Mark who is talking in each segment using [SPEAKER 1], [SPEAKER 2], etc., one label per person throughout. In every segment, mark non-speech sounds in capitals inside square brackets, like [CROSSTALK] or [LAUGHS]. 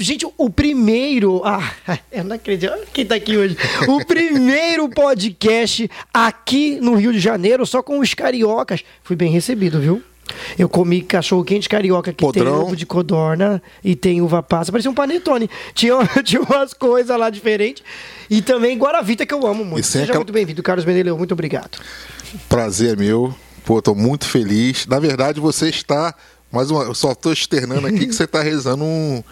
[SPEAKER 1] gente, o primeiro. Ah, [LAUGHS] eu não acredito. Quem tá aqui hoje? O primeiro podcast aqui no Rio de Janeiro, só com os cariocas. Fui bem recebido, viu? Eu comi cachorro quente carioca que
[SPEAKER 2] Podrão.
[SPEAKER 1] tem ovo de codorna e tem uva passa. Parecia um panetone. Tinha, [LAUGHS] tinha umas coisas lá diferentes. E também Guaravita, que eu amo muito. Seja
[SPEAKER 2] aquela-
[SPEAKER 1] muito bem-vindo, Carlos Mendeleu. Muito obrigado.
[SPEAKER 2] Prazer é meu. Pô, tô muito feliz. Na verdade, você está. Mais uma, eu só tô externando aqui que você tá rezando um,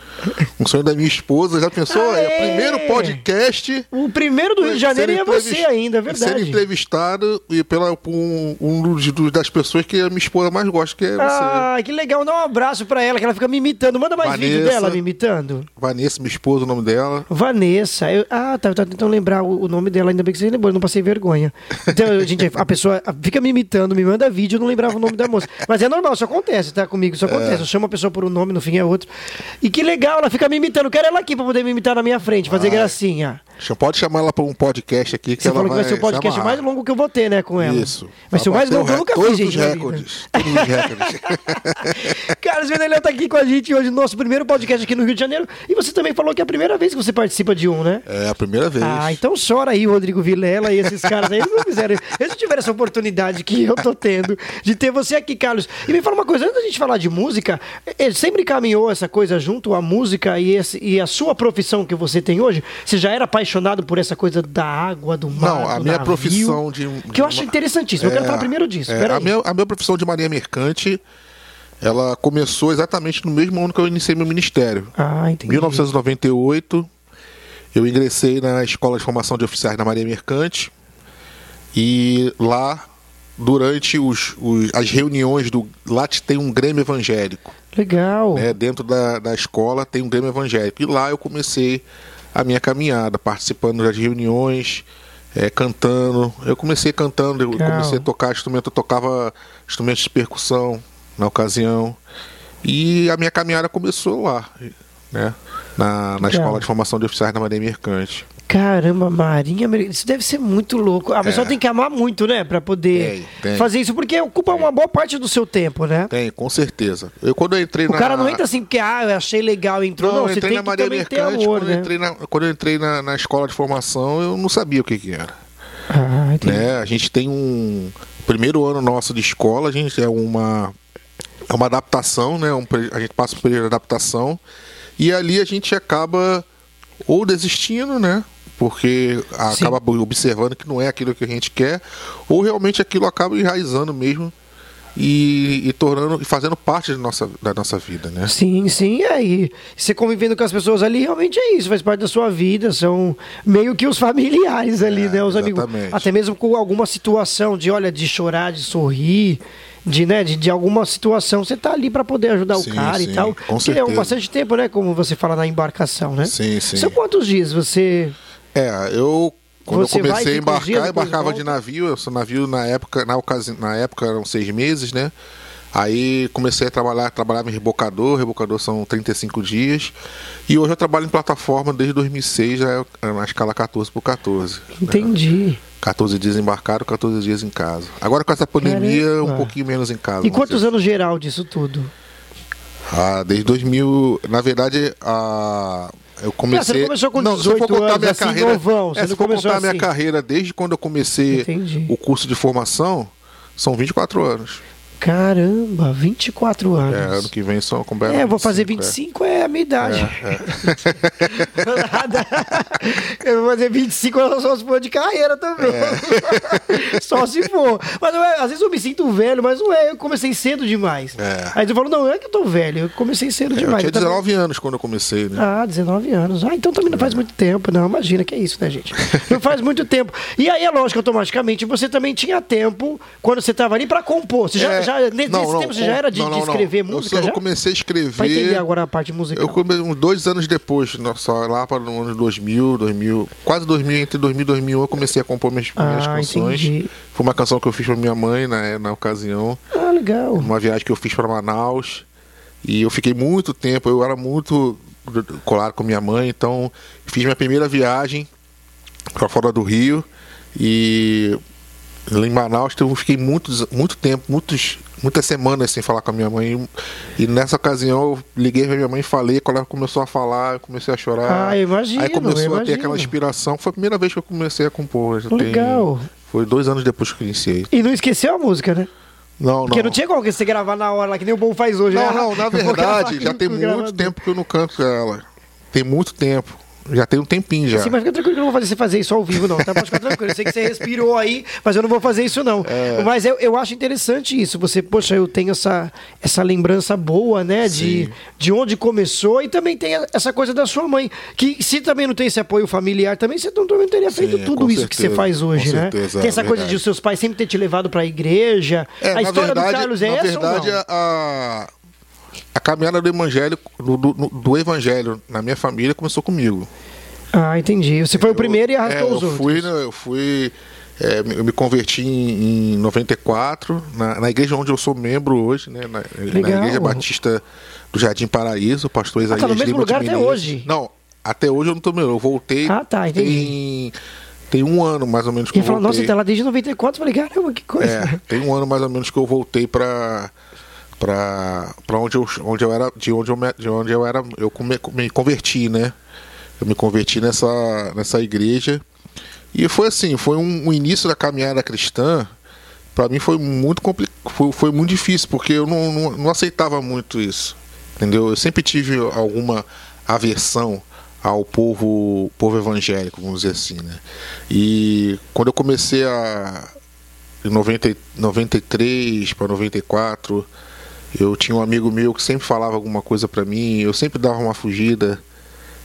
[SPEAKER 2] um sonho da minha esposa. Já pensou? É o
[SPEAKER 1] Aê!
[SPEAKER 2] primeiro podcast.
[SPEAKER 1] O primeiro do Rio de Janeiro
[SPEAKER 2] Ser
[SPEAKER 1] é você ainda, é
[SPEAKER 2] Ser
[SPEAKER 1] verdade.
[SPEAKER 2] entrevistado e pela, por um, um das pessoas que a minha esposa mais gosta, que é você.
[SPEAKER 1] Ah, que legal. Dá um abraço pra ela, que ela fica me imitando. Manda mais vídeo
[SPEAKER 2] Vanessa.
[SPEAKER 1] dela me imitando.
[SPEAKER 2] Vanessa, minha esposa, o nome dela.
[SPEAKER 1] Vanessa. Eu, ah, tá, tá tentando lembrar o, o nome dela, ainda bem que você lembrou, eu não passei vergonha. Então, gente, a pessoa fica me imitando, me manda vídeo, eu não lembrava o nome da moça. Mas é normal, isso acontece, tá comigo, isso acontece. Eu chamo a pessoa por um nome, no fim é outro. E que legal, ela fica me imitando. Eu quero ela aqui pra poder me imitar na minha frente, fazer gracinha.
[SPEAKER 2] Deixa- Pode chamar ela para um podcast aqui que
[SPEAKER 1] Você falou que vai ser o podcast
[SPEAKER 2] amarrar.
[SPEAKER 1] mais longo que eu vou ter, né, com ela.
[SPEAKER 2] Isso.
[SPEAKER 1] Vai ser o mais longo que eu nunca fiz, gente.
[SPEAKER 2] recordes. Todos os recordes. [LAUGHS]
[SPEAKER 1] Carlos Venelão tá aqui com a gente hoje no nosso primeiro podcast aqui no Rio de Janeiro. E você também falou que é a primeira vez que você participa de um, né?
[SPEAKER 2] É a primeira vez.
[SPEAKER 1] Ah, então chora aí, Rodrigo Vilela e esses caras aí. Eles não fizeram. Eles não tiveram essa oportunidade que eu tô tendo de ter você aqui, Carlos. E me fala uma coisa, antes da gente falar de música, ele sempre caminhou essa coisa junto à música e, esse- e a sua profissão que você tem hoje? Você já era apaixonado por essa coisa da água, do mar?
[SPEAKER 2] Não, a minha
[SPEAKER 1] navio?
[SPEAKER 2] profissão de.
[SPEAKER 1] Que eu acho interessantíssimo. Eu quero
[SPEAKER 2] É,
[SPEAKER 1] falar primeiro disso.
[SPEAKER 2] é, a, minha, a minha profissão de marinha mercante, ela começou exatamente no mesmo ano que eu iniciei meu ministério.
[SPEAKER 1] Ah,
[SPEAKER 2] Em
[SPEAKER 1] entendi.
[SPEAKER 2] 1998, eu ingressei na Escola de Formação de Oficiais da Marinha Mercante e lá, durante os, os- as reuniões do. Lá te- tem um Grêmio Evangélico.
[SPEAKER 1] Legal.
[SPEAKER 2] né, dentro da, da escola tem um Grêmio Evangélico. E lá eu comecei a minha caminhada, participando das reuniões, eh, cantando. Eu comecei cantando, eu
[SPEAKER 1] Legal.
[SPEAKER 2] comecei a tocar instrumento, eu tocava instrumentos de percussão na ocasião. E a minha caminhada começou lá, né? Na, na
[SPEAKER 1] Legal.
[SPEAKER 2] Escola de Formação de Oficiais da Marinha Mercante.
[SPEAKER 1] Caramba, Marinha Americana. Isso deve ser muito louco. A pessoa tem que amar muito, né? Pra poder
[SPEAKER 2] É. Tem, tem.
[SPEAKER 1] fazer isso, porque ocupa uma boa parte do seu tempo, né?
[SPEAKER 2] Tem, com certeza. Eu quando eu entrei
[SPEAKER 1] O
[SPEAKER 2] na
[SPEAKER 1] cara não entra assim porque, ah, eu achei legal, entrou. Não,
[SPEAKER 2] Não, eu
[SPEAKER 1] você
[SPEAKER 2] entrei
[SPEAKER 1] tem
[SPEAKER 2] na
[SPEAKER 1] que
[SPEAKER 2] Maria
[SPEAKER 1] também ter
[SPEAKER 2] Mercante,
[SPEAKER 1] amor,
[SPEAKER 2] quando,
[SPEAKER 1] né?
[SPEAKER 2] eu entrei na, quando eu entrei na, na escola de formação, eu não sabia o que, que era.
[SPEAKER 1] Ah, entendi.
[SPEAKER 2] né? A gente tem um primeiro ano nosso de escola, a gente é uma é uma adaptação, né? Um, a gente passa por um período de adaptação e ali a gente acaba ou desistindo, né? Porque
[SPEAKER 1] Sim.
[SPEAKER 2] acaba observando que não é aquilo que a gente quer, ou realmente aquilo acaba enraizando mesmo e, e tornando e fazendo parte da nossa, da nossa vida, né?
[SPEAKER 1] Sim, sim, é, e você convivendo com as pessoas ali, realmente é isso, faz parte da sua vida, são meio que os [LAUGHS] familiares ali,
[SPEAKER 2] É,
[SPEAKER 1] né, os amigos.
[SPEAKER 2] exatamente.
[SPEAKER 1] Até mesmo com alguma situação de, olha, de chorar, de sorrir, de, né, de, de alguma situação, você tá ali para poder ajudar
[SPEAKER 2] Sim,
[SPEAKER 1] o cara
[SPEAKER 2] sim,
[SPEAKER 1] e tal.
[SPEAKER 2] com
[SPEAKER 1] que é um
[SPEAKER 2] certeza.
[SPEAKER 1] bastante tempo, né, como você fala na embarcação, né?
[SPEAKER 2] Sim, sim.
[SPEAKER 1] São quantos dias você...
[SPEAKER 2] É, eu quando
[SPEAKER 1] Você
[SPEAKER 2] eu comecei a embarcar, embarcava de navio, eu sou navio na época, na, ocasi... na época eram seis meses, né? Aí comecei a trabalhar, trabalhava em rebocador, rebocador são 35 dias. E hoje eu trabalho em plataforma desde 2006, já é na escala 14 por 14. né?
[SPEAKER 1] Entendi.
[SPEAKER 2] 14 dias embarcado, 14 dias em casa. Agora com essa pandemia,
[SPEAKER 1] Caramba.
[SPEAKER 2] um pouquinho menos em casa.
[SPEAKER 1] E quantos anos geral disso tudo?
[SPEAKER 2] Ah, desde 2000, na verdade, a eu comecei.
[SPEAKER 1] Ah, você não começou com
[SPEAKER 2] se eu
[SPEAKER 1] 18
[SPEAKER 2] for contar
[SPEAKER 1] anos,
[SPEAKER 2] minha
[SPEAKER 1] assim,
[SPEAKER 2] carreira,
[SPEAKER 1] novão,
[SPEAKER 2] é,
[SPEAKER 1] não
[SPEAKER 2] se for contar minha
[SPEAKER 1] assim.
[SPEAKER 2] carreira desde quando eu comecei
[SPEAKER 1] Entendi.
[SPEAKER 2] o curso de formação, são 24 anos.
[SPEAKER 1] Caramba, 24
[SPEAKER 2] É,
[SPEAKER 1] anos.
[SPEAKER 2] ano que vem são com
[SPEAKER 1] É, eu vou fazer
[SPEAKER 2] 25.
[SPEAKER 1] 25, é, a minha idade. Nada. [LAUGHS] eu vou fazer 25, eu só se for de carreira também. [LAUGHS] só se for. Mas é, às vezes eu me sinto velho, mas não é, eu comecei cedo demais.
[SPEAKER 2] É.
[SPEAKER 1] Aí eu falo, não, é que eu tô velho, eu comecei cedo
[SPEAKER 2] É, eu
[SPEAKER 1] demais.
[SPEAKER 2] tinha
[SPEAKER 1] Eu também-
[SPEAKER 2] 19 anos quando eu comecei, né?
[SPEAKER 1] ah, 19 anos. Ah, então também não faz muito tempo. Não, imagina que é isso, né, gente? Não faz muito tempo. E aí é lógico, automaticamente, você também tinha tempo, quando você estava ali, pra compor. Você já,
[SPEAKER 2] É,
[SPEAKER 1] já, nesse
[SPEAKER 2] não, não,
[SPEAKER 1] tempo, você já era de,
[SPEAKER 2] não,
[SPEAKER 1] de escrever
[SPEAKER 2] Eu
[SPEAKER 1] música?
[SPEAKER 2] Eu,
[SPEAKER 1] já?
[SPEAKER 2] comecei a escrever.
[SPEAKER 1] Pra entender agora a parte musical.
[SPEAKER 2] Eu comecei uns dois anos depois, só lá para o ano 2000, 2000, quase 2000, entre 2000 e 2001 eu comecei a compor minhas primeiras
[SPEAKER 1] Ah,
[SPEAKER 2] canções.
[SPEAKER 1] entendi.
[SPEAKER 2] Foi uma canção que eu fiz para minha mãe na, na ocasião,
[SPEAKER 1] Ah, legal.
[SPEAKER 2] uma viagem que eu fiz para Manaus. E eu fiquei muito tempo, eu era muito colado com minha mãe, então fiz minha primeira viagem para fora do Rio e em Manaus, eu fiquei muitos, muito tempo, muitos, muitas semanas sem falar com a minha mãe. E nessa ocasião eu liguei pra minha mãe e falei, quando ela começou a falar, eu comecei a chorar.
[SPEAKER 1] Ah, imagino.
[SPEAKER 2] Aí começou
[SPEAKER 1] imagino.
[SPEAKER 2] a ter aquela inspiração. Foi a primeira vez que eu comecei a compor.
[SPEAKER 1] Legal.
[SPEAKER 2] Foi dois anos depois que eu iniciei.
[SPEAKER 1] E não esqueceu a música, né?
[SPEAKER 2] Não, não.
[SPEAKER 1] Porque não tinha como você gravar na hora lá, que nem o povo faz hoje.
[SPEAKER 2] Não,
[SPEAKER 1] né?
[SPEAKER 2] não, na [LAUGHS] verdade, já tem muito
[SPEAKER 1] gravador.
[SPEAKER 2] tempo que eu não canto ela. Tem muito tempo. Já tem um tempinho já.
[SPEAKER 1] Sim, mas fica tranquilo que eu não vou fazer você fazer isso ao vivo, não. Tá? Pode ficar tranquilo. Eu sei que você respirou aí, mas eu não vou fazer isso, não.
[SPEAKER 2] É.
[SPEAKER 1] Mas eu, eu acho interessante isso. Você, poxa, eu tenho essa, essa lembrança boa, né? De,
[SPEAKER 2] Sim.
[SPEAKER 1] de onde começou e também tem essa coisa da sua mãe. Que se também não tem esse apoio familiar, também você não, também teria
[SPEAKER 2] Sim,
[SPEAKER 1] feito tudo
[SPEAKER 2] com
[SPEAKER 1] isso que você
[SPEAKER 2] certeza,
[SPEAKER 1] faz hoje,
[SPEAKER 2] com
[SPEAKER 1] né?
[SPEAKER 2] certeza,
[SPEAKER 1] tem essa
[SPEAKER 2] é
[SPEAKER 1] coisa de os seus pais sempre ter te levado pra igreja.
[SPEAKER 2] É,
[SPEAKER 1] a história
[SPEAKER 2] verdade,
[SPEAKER 1] do Carlos é
[SPEAKER 2] na
[SPEAKER 1] essa
[SPEAKER 2] verdade,
[SPEAKER 1] ou não?
[SPEAKER 2] a, a caminhada do evangelho, do, do, do evangelho na minha família começou comigo.
[SPEAKER 1] Ah, entendi. Você foi o primeiro e
[SPEAKER 2] Eu-
[SPEAKER 1] arrastou
[SPEAKER 2] é,
[SPEAKER 1] os
[SPEAKER 2] eu
[SPEAKER 1] outros.
[SPEAKER 2] fui, né, eu fui, é, eu me converti em, em 94 na, na igreja onde eu sou membro hoje, né, na, na igreja batista do Jardim Paraíso, o pastor Isaías
[SPEAKER 1] tá no mesmo
[SPEAKER 2] Lima
[SPEAKER 1] lugar até hoje?
[SPEAKER 2] Não, até hoje eu não tô membro, eu voltei.
[SPEAKER 1] Ah, tá, entendi.
[SPEAKER 2] Tem, tem um ano mais ou menos que
[SPEAKER 1] E
[SPEAKER 2] eu
[SPEAKER 1] falou, nossa,
[SPEAKER 2] voltei.
[SPEAKER 1] você tá lá desde 94. Eu falei, caramba, que coisa.
[SPEAKER 2] É, tem um ano mais ou menos que eu voltei para para onde eu onde eu era de onde eu me- de onde eu era eu come- me converti, né? Eu me converti nessa nessa igreja e foi assim, foi um, um início da caminhada cristã. Para mim foi muito foi, foi muito difícil porque eu não, não, não aceitava muito isso, entendeu? Eu sempre tive alguma aversão ao povo povo evangélico, vamos dizer assim, né? E quando eu comecei a em 90, 93 para 94, eu tinha um amigo meu que sempre falava alguma coisa para mim, eu sempre dava uma fugida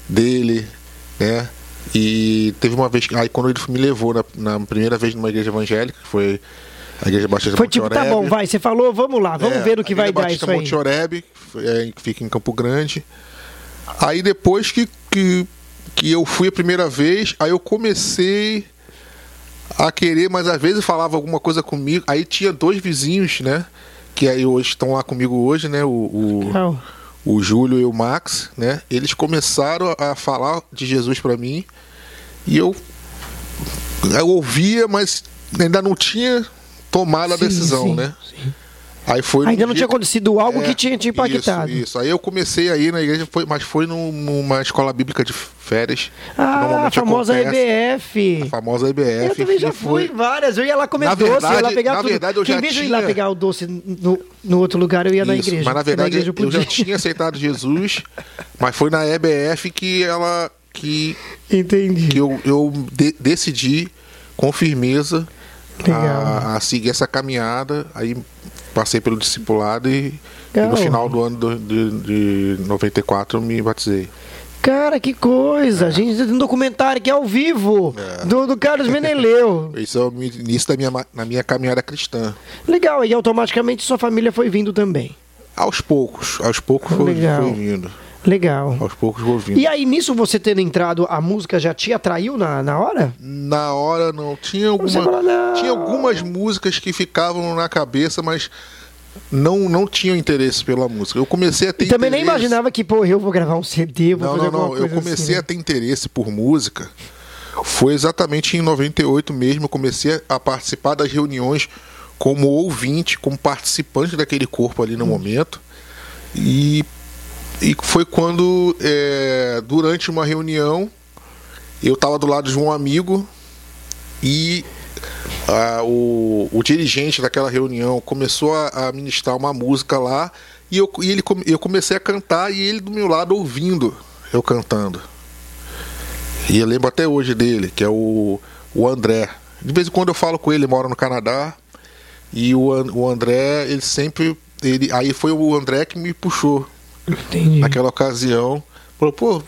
[SPEAKER 2] dele, né? E teve uma vez, que- aí quando ele me levou na, na primeira vez numa igreja evangélica, que foi a igreja Batista
[SPEAKER 1] Foi
[SPEAKER 2] Monte
[SPEAKER 1] tipo, tá
[SPEAKER 2] Oreb.
[SPEAKER 1] bom, vai, você falou, vamos lá, vamos
[SPEAKER 2] É,
[SPEAKER 1] ver no que vai
[SPEAKER 2] Igreja
[SPEAKER 1] dar
[SPEAKER 2] Batista
[SPEAKER 1] isso aí.
[SPEAKER 2] Monte Oreb, que foi- é, que fica em Campo Grande. Aí depois que, que, que eu fui a primeira vez, aí eu comecei a querer, mas às vezes falava alguma coisa comigo. Aí tinha dois vizinhos, né? Que aí hoje estão lá comigo hoje, né? O, o, o Júlio e o Max, né? Eles começaram a falar de Jesus pra mim e eu, eu ouvia, mas ainda não tinha tomado a
[SPEAKER 1] Sim,
[SPEAKER 2] decisão,
[SPEAKER 1] sim,
[SPEAKER 2] né?
[SPEAKER 1] sim.
[SPEAKER 2] Aí foi
[SPEAKER 1] Ainda não
[SPEAKER 2] dia
[SPEAKER 1] tinha acontecido algo
[SPEAKER 2] É,
[SPEAKER 1] que tinha te impactado.
[SPEAKER 2] Isso, isso. Aí eu comecei aí na igreja, foi, mas foi num- numa escola bíblica de férias.
[SPEAKER 1] Ah, a famosa
[SPEAKER 2] acontece,
[SPEAKER 1] EBF.
[SPEAKER 2] A famosa EBF.
[SPEAKER 1] Eu também já
[SPEAKER 2] foi-
[SPEAKER 1] fui várias. Eu ia lá comer
[SPEAKER 2] Na
[SPEAKER 1] doce, eu ia lá
[SPEAKER 2] verdade-
[SPEAKER 1] pegar
[SPEAKER 2] na
[SPEAKER 1] tudo.
[SPEAKER 2] verdade, eu
[SPEAKER 1] Porque em
[SPEAKER 2] já
[SPEAKER 1] vez eu ir lá
[SPEAKER 2] tinha-
[SPEAKER 1] pegar o doce no, no outro lugar, eu ia na
[SPEAKER 2] Isso,
[SPEAKER 1] igreja.
[SPEAKER 2] Mas na verdade
[SPEAKER 1] igreja
[SPEAKER 2] eu,
[SPEAKER 1] podia.
[SPEAKER 2] já tinha [LAUGHS] aceitado Jesus, mas foi na EBF que ela que,
[SPEAKER 1] Entendi.
[SPEAKER 2] que eu, eu de- decidi com firmeza. A, a seguir essa caminhada. Aí passei pelo discipulado e, e no final do ano do- de, de 94 eu me batizei.
[SPEAKER 1] Cara, que coisa. A gente tem um documentário que é ao vivo
[SPEAKER 2] É.
[SPEAKER 1] do, do Carlos Meneleu. [LAUGHS]
[SPEAKER 2] Esse é o início da minha, na minha caminhada cristã.
[SPEAKER 1] Legal, e automaticamente sua família foi vindo também.
[SPEAKER 2] Aos poucos, aos poucos foi, foi vindo.
[SPEAKER 1] Legal.
[SPEAKER 2] Aos poucos vou vindo.
[SPEAKER 1] E aí, nisso você tendo entrado, a música já te atraiu na, na hora?
[SPEAKER 2] Na hora não. Tinha, alguma,
[SPEAKER 1] fala, "Não."
[SPEAKER 2] tinha algumas músicas que ficavam na cabeça, mas não, não tinha interesse pela música. Eu comecei a ter
[SPEAKER 1] E também nem
[SPEAKER 2] interesse-
[SPEAKER 1] imaginava que, pô, eu vou gravar um CD, vou
[SPEAKER 2] Não,
[SPEAKER 1] fazer
[SPEAKER 2] não, não. Eu
[SPEAKER 1] coisa
[SPEAKER 2] comecei
[SPEAKER 1] assim,
[SPEAKER 2] a ter interesse por música. Foi exatamente em 98 mesmo. Eu comecei a participar das reuniões como ouvinte, como participante daquele corpo ali
[SPEAKER 1] Hum.
[SPEAKER 2] no momento. E, e foi quando, é, durante uma reunião, eu estava do lado de um amigo e ah, o, o dirigente daquela reunião começou a, a ministrar uma música lá e, eu, e ele, eu comecei a cantar e ele do meu lado ouvindo eu cantando. E eu lembro até hoje dele, que é o, o André. De vez em quando eu falo com ele, ele mora no Canadá. E o, o André, ele sempre. Ele, aí foi o André que me puxou
[SPEAKER 1] Entendi.
[SPEAKER 2] naquela ocasião. Falou, pô,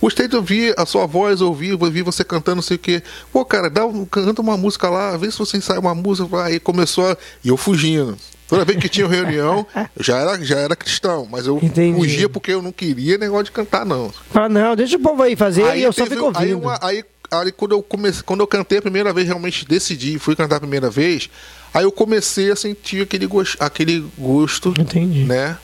[SPEAKER 2] gostei de ouvir a sua voz, ouvir, ouvir você cantando, não sei o quê. Pô, cara, dá, um- canta uma música lá, vê se você ensaia uma música. Aí começou a. E eu fugindo. Toda vez que tinha reunião, eu [LAUGHS] já era, já era cristão, mas eu
[SPEAKER 1] Entendi.
[SPEAKER 2] fugia porque eu não queria negócio de cantar, não.
[SPEAKER 1] Fala, não, deixa o povo aí fazer e eu só fico
[SPEAKER 2] aí,
[SPEAKER 1] ouvindo.
[SPEAKER 2] uma- aí, aí quando eu comecei, quando eu cantei a primeira vez, realmente decidi, fui cantar a primeira vez, aí eu comecei a sentir aquele gosto, aquele gosto
[SPEAKER 1] Entendi.
[SPEAKER 2] né?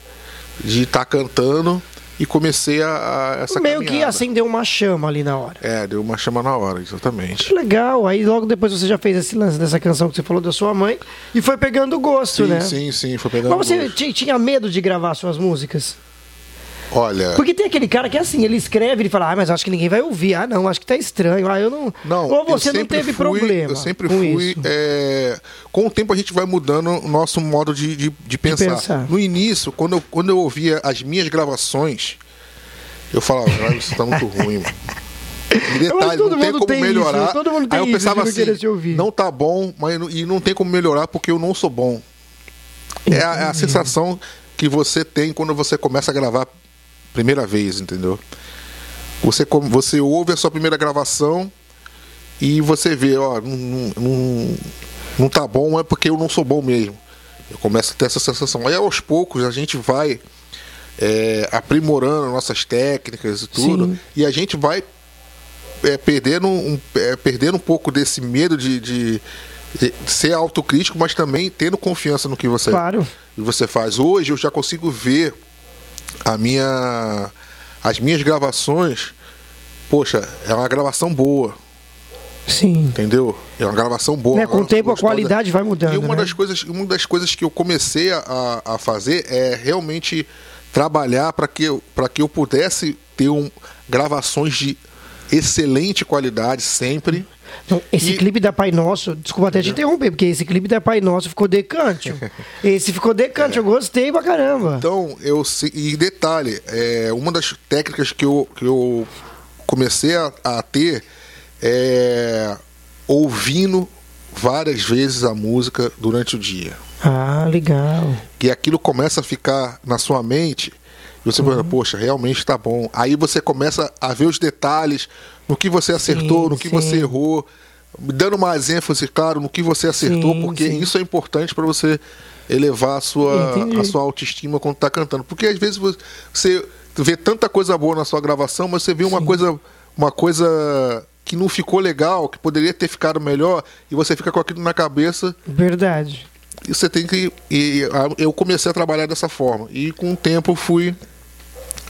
[SPEAKER 2] De estar cantando. e comecei a, a essa
[SPEAKER 1] Meio que
[SPEAKER 2] caminhada.
[SPEAKER 1] acendeu uma chama ali na hora.
[SPEAKER 2] É, deu uma chama na hora, exatamente.
[SPEAKER 1] Que legal. Aí logo depois você já fez esse lance dessa canção que você falou da sua mãe e foi pegando gosto,
[SPEAKER 2] Sim,
[SPEAKER 1] né?
[SPEAKER 2] sim, sim, foi pegando
[SPEAKER 1] Mas você
[SPEAKER 2] gosto.
[SPEAKER 1] ti- tinha medo de gravar suas músicas?
[SPEAKER 2] Olha,
[SPEAKER 1] Porque tem aquele cara que é assim, ele escreve, ele fala, ah, mas acho que ninguém vai ouvir. Ah, não, acho que tá estranho. Ah, eu não.
[SPEAKER 2] não,
[SPEAKER 1] Ou você não teve
[SPEAKER 2] fui-
[SPEAKER 1] problema.
[SPEAKER 2] Eu sempre
[SPEAKER 1] com
[SPEAKER 2] fui.
[SPEAKER 1] isso.
[SPEAKER 2] é, com o tempo a gente vai mudando o nosso modo de, de, de pensar.
[SPEAKER 1] pensar.
[SPEAKER 2] No início, quando eu, quando eu ouvia as minhas gravações, eu falava, ah, isso tá muito ruim, mano. E [LAUGHS] detalhe, não tem como
[SPEAKER 1] tem isso,
[SPEAKER 2] melhorar.
[SPEAKER 1] todo mundo tem
[SPEAKER 2] Aí eu
[SPEAKER 1] isso,
[SPEAKER 2] pensava
[SPEAKER 1] de não
[SPEAKER 2] assim, não tá bom, mas não- e não tem como melhorar porque eu não sou bom. É a, é a sensação que você tem quando você começa a gravar primeira vez, entendeu? Você, você ouve a sua primeira gravação e você vê, ó, não, não, não, não tá bom, é porque eu não sou bom mesmo. Eu começo a ter essa sensação. Aí aos poucos a gente vai é, aprimorando nossas técnicas e tudo,
[SPEAKER 1] Sim.
[SPEAKER 2] e a gente vai é, perdendo, um, é, perdendo um pouco desse medo de, de- de ser autocrítico, mas também tendo confiança no que você,
[SPEAKER 1] Claro.
[SPEAKER 2] que você faz. Hoje eu já consigo ver a minha, as minhas gravações. Poxa, é uma gravação boa,
[SPEAKER 1] Sim.
[SPEAKER 2] entendeu? É uma gravação boa.
[SPEAKER 1] Né, com o tempo a
[SPEAKER 2] gostosa.
[SPEAKER 1] qualidade vai mudando,
[SPEAKER 2] E uma
[SPEAKER 1] né?
[SPEAKER 2] das coisas, uma das coisas que eu comecei a, a fazer é realmente trabalhar para que eu, para que eu pudesse ter um, gravações de excelente qualidade sempre.
[SPEAKER 1] Então, esse
[SPEAKER 2] E-
[SPEAKER 1] clipe da Pai Nosso, desculpa até te interromper, porque esse clipe da Pai Nosso ficou decante. [LAUGHS] esse ficou decante, eu gostei pra caramba.
[SPEAKER 2] Então, eu e detalhe, é, uma das técnicas que eu, que eu comecei a, a ter é ouvindo várias vezes a música durante o dia.
[SPEAKER 1] Ah, legal.
[SPEAKER 2] que aquilo começa a ficar na sua mente e você
[SPEAKER 1] Uhum.
[SPEAKER 2] pensa, poxa, realmente está bom. Aí você começa a ver os detalhes no que você acertou,
[SPEAKER 1] Sim,
[SPEAKER 2] no que
[SPEAKER 1] sim.
[SPEAKER 2] você errou, dando mais ênfase, claro, no que você acertou,
[SPEAKER 1] Sim,
[SPEAKER 2] porque isso é importante para você elevar a sua,
[SPEAKER 1] Entendi.
[SPEAKER 2] a sua autoestima quando está cantando. Porque às vezes você vê tanta coisa boa na sua gravação, mas você vê uma coisa, uma coisa que não ficou legal, que poderia ter ficado melhor, e você fica com aquilo na cabeça
[SPEAKER 1] Verdade.
[SPEAKER 2] e você tem que. E eu comecei a trabalhar dessa forma. E com o tempo eu fui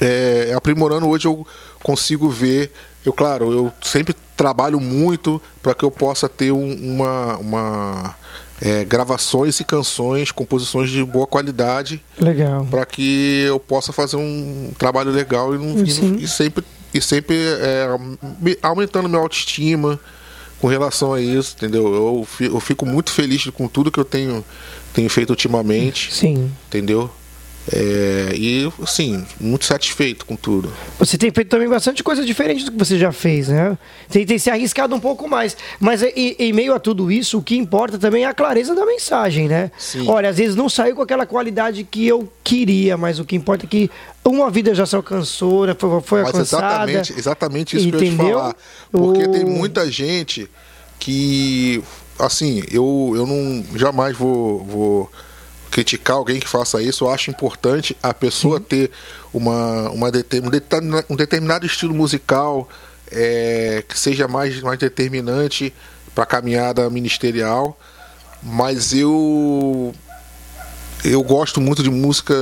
[SPEAKER 2] é, aprimorando. Hoje eu consigo ver. Eu, claro, eu sempre trabalho muito para que eu possa ter um- uma. uma é, gravações e canções, composições de boa qualidade,
[SPEAKER 1] Legal.
[SPEAKER 2] para que eu possa fazer um trabalho legal e, não, e, e sempre, e sempre é, me- aumentando minha autoestima com relação a isso, entendeu? Eu, eu fico muito feliz com tudo que eu tenho, tenho feito ultimamente,
[SPEAKER 1] Sim.
[SPEAKER 2] entendeu? É, e, assim, muito satisfeito com tudo.
[SPEAKER 1] Você tem feito também bastante coisa diferente do que você já fez, né? Tem, tem se arriscado um pouco mais. Mas em, em meio a tudo isso, o que importa também é a clareza da mensagem, né?
[SPEAKER 2] Sim.
[SPEAKER 1] Olha, às vezes não saiu com aquela qualidade que eu queria, mas o que importa é que uma vida já se alcançou, né? foi, foi
[SPEAKER 2] Mas
[SPEAKER 1] alcançada.
[SPEAKER 2] exatamente, exatamente isso que eu ia te
[SPEAKER 1] Entendeu?
[SPEAKER 2] falar. Porque
[SPEAKER 1] O-
[SPEAKER 2] tem muita gente que, assim, eu, eu não jamais vou, vou criticar alguém que faça isso. Eu acho importante a pessoa ter uma, uma um, determina- determinado estilo musical é, que seja mais, mais determinante para a caminhada ministerial. Mas eu eu gosto muito de música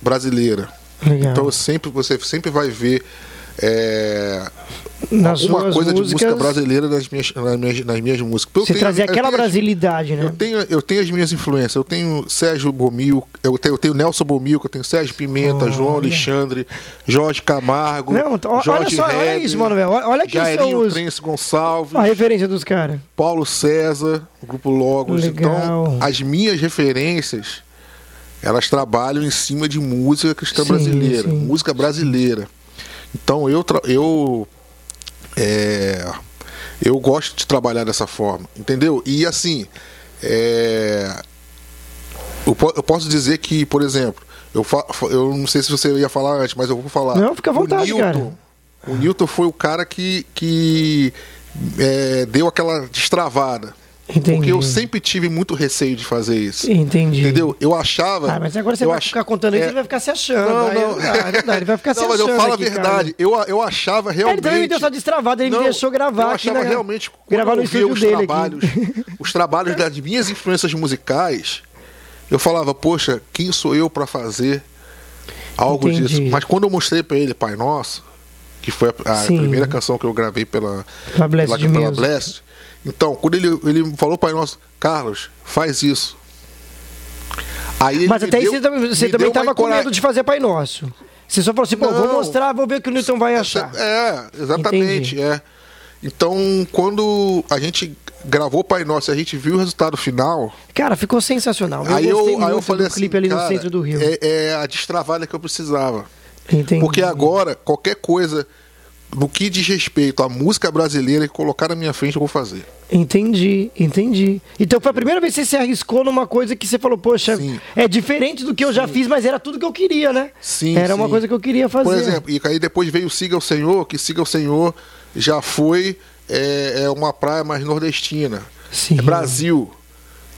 [SPEAKER 2] brasileira.
[SPEAKER 1] Legal.
[SPEAKER 2] Então sempre, você sempre vai ver é,
[SPEAKER 1] Nas
[SPEAKER 2] alguma coisa de música
[SPEAKER 1] músicas,
[SPEAKER 2] brasileira nas minhas, nas minhas, nas minhas músicas. Eu
[SPEAKER 1] Você
[SPEAKER 2] tenho-
[SPEAKER 1] trazer aquela
[SPEAKER 2] tenho as-
[SPEAKER 1] brasilidade, né?
[SPEAKER 2] Eu tenho, eu tenho as minhas influências. Eu tenho Sérgio Bomil, eu tenho, eu tenho Nelson Bomil, eu tenho Sérgio Pimenta, João
[SPEAKER 1] Olha.
[SPEAKER 2] Alexandre, Jorge Camargo,
[SPEAKER 1] Não, ó- olha
[SPEAKER 2] Jorge
[SPEAKER 1] só, olha isso, Manuel. Olha- olha quem são
[SPEAKER 2] Jairinho
[SPEAKER 1] os-
[SPEAKER 2] Prense Gonçalves,
[SPEAKER 1] A referência dos caras.
[SPEAKER 2] Paulo César, Grupo Logos.
[SPEAKER 1] Legal.
[SPEAKER 2] Então, as minhas referências, elas trabalham em cima de música cristã
[SPEAKER 1] Sim,
[SPEAKER 2] brasileira,
[SPEAKER 1] sim.
[SPEAKER 2] música brasileira. Então, eu, eu, é, eu gosto de trabalhar dessa forma, entendeu? E assim, é, eu, po- eu posso dizer que, por exemplo, eu, eu não sei se você ia falar antes, mas eu vou falar.
[SPEAKER 1] Não, fica à vontade,
[SPEAKER 2] o Newton,
[SPEAKER 1] cara.
[SPEAKER 2] O Newton foi o cara que, que é, deu aquela destravada.
[SPEAKER 1] Entendi.
[SPEAKER 2] Porque eu sempre tive muito receio de fazer isso.
[SPEAKER 1] Entendi.
[SPEAKER 2] Entendeu? Eu achava.
[SPEAKER 1] Ah, mas agora você vai
[SPEAKER 2] ach-
[SPEAKER 1] ficar contando isso,
[SPEAKER 2] é,
[SPEAKER 1] ele vai ficar se achando.
[SPEAKER 2] Não, não.
[SPEAKER 1] não dá, não dá, ele vai ficar [LAUGHS] se
[SPEAKER 2] Não, mas
[SPEAKER 1] achando.
[SPEAKER 2] eu falo
[SPEAKER 1] aqui,
[SPEAKER 2] a verdade. Eu, eu achava realmente.
[SPEAKER 1] Ele também me deu essa destravada, ele
[SPEAKER 2] Não,
[SPEAKER 1] me deixou gravar
[SPEAKER 2] eu achava
[SPEAKER 1] na-
[SPEAKER 2] realmente
[SPEAKER 1] gravar no estúdio
[SPEAKER 2] os
[SPEAKER 1] dele
[SPEAKER 2] trabalhos,
[SPEAKER 1] aqui. [LAUGHS]
[SPEAKER 2] os trabalhos das minhas influências musicais, eu falava, poxa, quem sou eu para fazer Algo
[SPEAKER 1] Entendi.
[SPEAKER 2] disso. Mas quando eu mostrei pra ele Pai Nosso, que foi a, a primeira canção que eu gravei pela,
[SPEAKER 1] Pela
[SPEAKER 2] pela, pela. Blessed, então, quando ele, ele falou Pai Nosso, Carlos, faz isso. Aí
[SPEAKER 1] Mas até aí
[SPEAKER 2] deu-
[SPEAKER 1] você também, você também
[SPEAKER 2] deu uma
[SPEAKER 1] tava com medo de fazer Pai Nosso. Você só falou assim, pô, vou mostrar, vou ver o que o Newton vai achar.
[SPEAKER 2] É, exatamente.
[SPEAKER 1] Entendi.
[SPEAKER 2] É. Então, quando a gente gravou Pai Nosso e a gente viu o resultado final,
[SPEAKER 1] Cara, ficou sensacional. Eu
[SPEAKER 2] aí eu, aí eu falei assim,
[SPEAKER 1] clipe ali no
[SPEAKER 2] cara,
[SPEAKER 1] centro do Rio.
[SPEAKER 2] É, é a destravada que eu precisava.
[SPEAKER 1] Entendi.
[SPEAKER 2] Porque agora, qualquer coisa no que diz respeito à música brasileira que colocar na minha frente, eu vou fazer.
[SPEAKER 1] Entendi, entendi. Então foi a primeira vez que você se arriscou numa coisa que você falou, poxa,
[SPEAKER 2] Sim.
[SPEAKER 1] é diferente do que eu já fiz, mas era tudo que eu queria, né?
[SPEAKER 2] Sim,
[SPEAKER 1] Era uma
[SPEAKER 2] sim.
[SPEAKER 1] coisa que eu queria fazer.
[SPEAKER 2] Por exemplo, e aí depois veio Siga o Senhor, que Siga o Senhor já foi é, é uma praia mais nordestina.
[SPEAKER 1] Sim.
[SPEAKER 2] É Brasil.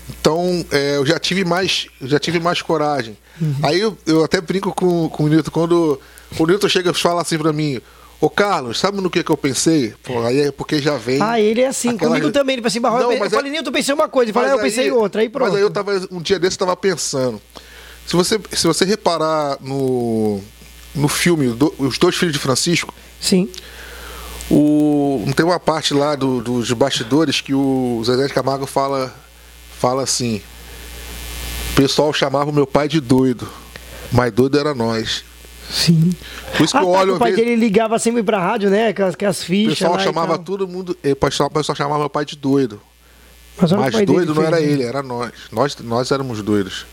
[SPEAKER 2] Então, é, eu já tive mais, já tive mais coragem.
[SPEAKER 1] Uhum.
[SPEAKER 2] Aí eu, eu até brinco com, com o Nilton, quando o Nilton chega e fala assim pra mim, ô Carlos, sabe no que, que eu pensei? Pô, aí é porque já vem.
[SPEAKER 1] Ah, ele é assim,
[SPEAKER 2] aquela-
[SPEAKER 1] comigo também. Ele falou assim, Barroso,
[SPEAKER 2] Não,
[SPEAKER 1] eu
[SPEAKER 2] mas
[SPEAKER 1] falei,
[SPEAKER 2] é-
[SPEAKER 1] Nilton, pensei uma coisa. Ele falou,
[SPEAKER 2] Mas
[SPEAKER 1] ah, eu pensei outra, aí pronto.
[SPEAKER 2] Mas aí eu tava, um dia desse eu tava pensando. Se você, se você reparar no, no filme do- Os Dois Filhos de Francisco,
[SPEAKER 1] Sim,
[SPEAKER 2] o, não tem uma parte lá do- dos bastidores que o Zezé de Camargo fala, fala assim: o pessoal chamava o meu pai de doido, mas doido era nós.
[SPEAKER 1] Sim.
[SPEAKER 2] Por isso que
[SPEAKER 1] Ah,
[SPEAKER 2] eu
[SPEAKER 1] tá,
[SPEAKER 2] olho,
[SPEAKER 1] o pai
[SPEAKER 2] vejo-
[SPEAKER 1] dele ligava sempre pra rádio, né? Com as, com as
[SPEAKER 2] o
[SPEAKER 1] fichas
[SPEAKER 2] pessoal
[SPEAKER 1] lá e
[SPEAKER 2] chamava todo mundo, eh, o pessoal, o pessoal chamava meu pai de doido.
[SPEAKER 1] Mas, o
[SPEAKER 2] Mas doido não
[SPEAKER 1] fez,
[SPEAKER 2] era
[SPEAKER 1] né?
[SPEAKER 2] ele, era nós. nós. Nós éramos doidos.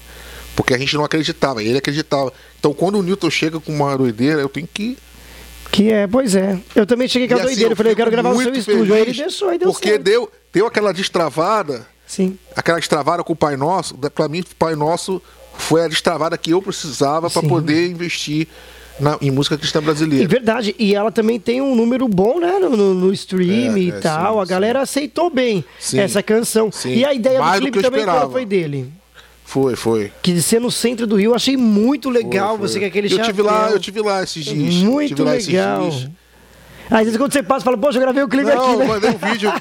[SPEAKER 2] Porque a gente não acreditava, ele acreditava. Então quando o Newton chega com uma doideira, eu tenho que.
[SPEAKER 1] Que é, pois é. Eu também cheguei com a
[SPEAKER 2] assim,
[SPEAKER 1] doideira. Eu falei, eu quero gravar no seu estúdio. Aí ele deixou, aí deu
[SPEAKER 2] Porque
[SPEAKER 1] certo.
[SPEAKER 2] deu, deu aquela destravada,
[SPEAKER 1] Sim.
[SPEAKER 2] aquela destravada com o Pai Nosso. Pra mim, o Pai Nosso foi a destravada que eu precisava para
[SPEAKER 1] Sim.
[SPEAKER 2] poder investir na- em música cristã
[SPEAKER 1] É
[SPEAKER 2] brasileira.
[SPEAKER 1] verdade, e ela também tem um número bom, né, no, no- no stream
[SPEAKER 2] É,
[SPEAKER 1] e
[SPEAKER 2] é,
[SPEAKER 1] tal.
[SPEAKER 2] sim,
[SPEAKER 1] a galera aceitou bem
[SPEAKER 2] Sim.
[SPEAKER 1] essa canção.
[SPEAKER 2] Sim.
[SPEAKER 1] E a ideia
[SPEAKER 2] Mais
[SPEAKER 1] do
[SPEAKER 2] do
[SPEAKER 1] clipe
[SPEAKER 2] que eu
[SPEAKER 1] também qual foi dele?
[SPEAKER 2] Foi, foi.
[SPEAKER 1] Que de ser no centro do Rio, eu achei muito legal.
[SPEAKER 2] Foi,
[SPEAKER 1] Você
[SPEAKER 2] foi.
[SPEAKER 1] com aquele
[SPEAKER 2] eu tive lá, eu tive lá esses dias.
[SPEAKER 1] Muito
[SPEAKER 2] lá esses
[SPEAKER 1] legal.
[SPEAKER 2] dias.
[SPEAKER 1] Às vezes quando você passa, fala, poxa, eu gravei o clipe
[SPEAKER 2] Não,
[SPEAKER 1] aqui, né?
[SPEAKER 2] eu mandei um vídeo.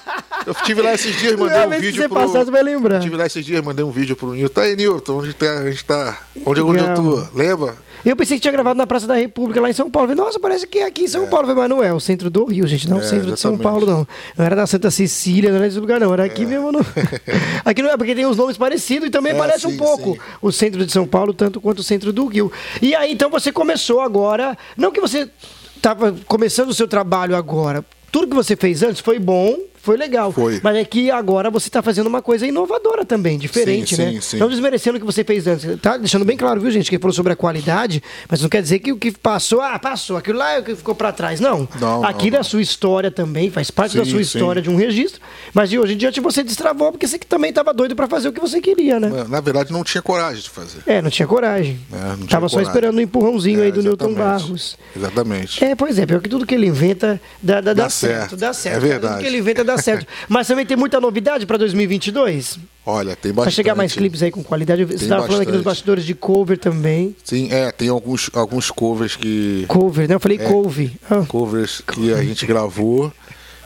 [SPEAKER 2] Eu tive lá esses dias, mandei um vídeo
[SPEAKER 1] você
[SPEAKER 2] pro.
[SPEAKER 1] passar, você vai lembrar.
[SPEAKER 2] Eu tive lá esses dias, mandei um vídeo pro Nilton. Aí, Nilton, onde tá, a gente tá. Onde, onde eu tô? Lembra?
[SPEAKER 1] Eu pensei que tinha gravado na Praça da República, lá em São Paulo. Nossa, parece que é aqui em São Paulo. Eu falei, Mas não é, o centro do Rio, gente, não é o
[SPEAKER 2] É,
[SPEAKER 1] centro de São
[SPEAKER 2] exatamente.
[SPEAKER 1] Paulo, não. Não era da Santa Cecília, não era desse lugar, não. Era aqui mesmo. No... [LAUGHS] aqui não é, porque tem os nomes parecidos e também
[SPEAKER 2] É,
[SPEAKER 1] parece um
[SPEAKER 2] sim,
[SPEAKER 1] pouco
[SPEAKER 2] sim.
[SPEAKER 1] o centro de São Paulo, tanto quanto o centro do Rio. E aí, então, você começou agora. Não que você estava começando o seu trabalho agora. Tudo que você fez antes foi bom, foi legal.
[SPEAKER 2] Foi.
[SPEAKER 1] Mas é que agora você está fazendo uma coisa inovadora também, diferente,
[SPEAKER 2] Sim,
[SPEAKER 1] né?
[SPEAKER 2] sim, sim.
[SPEAKER 1] Não desmerecendo o que você fez antes. Tá deixando bem claro, viu, gente, que ele falou sobre a qualidade, mas não quer dizer que o que passou, ah, passou, aquilo lá é o que ficou pra trás. Não.
[SPEAKER 2] Não,
[SPEAKER 1] Aquilo
[SPEAKER 2] não,
[SPEAKER 1] é a sua história também, faz parte da
[SPEAKER 2] Sim,
[SPEAKER 1] sua
[SPEAKER 2] sim.
[SPEAKER 1] história de um registro. Mas de hoje em diante você destravou porque você que também estava doido pra fazer o que você queria, né?
[SPEAKER 2] Na verdade, não tinha coragem de fazer.
[SPEAKER 1] É, não tinha coragem.
[SPEAKER 2] É, não tinha
[SPEAKER 1] Tava só esperando o empurrãozinho
[SPEAKER 2] É,
[SPEAKER 1] aí do Newton
[SPEAKER 2] exatamente.
[SPEAKER 1] Barros.
[SPEAKER 2] Exatamente.
[SPEAKER 1] É, pois é, pior que tudo que ele inventa dá, dá, dá
[SPEAKER 2] Dá
[SPEAKER 1] certo,
[SPEAKER 2] certo.
[SPEAKER 1] dá certo.
[SPEAKER 2] É
[SPEAKER 1] Tudo
[SPEAKER 2] verdade.
[SPEAKER 1] que ele inventa dá certo. Mas também tem muita novidade pra 2022?
[SPEAKER 2] Olha, tem
[SPEAKER 1] Vai
[SPEAKER 2] bastante.
[SPEAKER 1] chegar mais clipes aí com qualidade. Você estava falando aqui nos bastidores de cover também.
[SPEAKER 2] Sim, é, tem alguns, alguns covers que.
[SPEAKER 1] Cover, né? Eu falei couve. Ah,
[SPEAKER 2] covers que a gente gravou,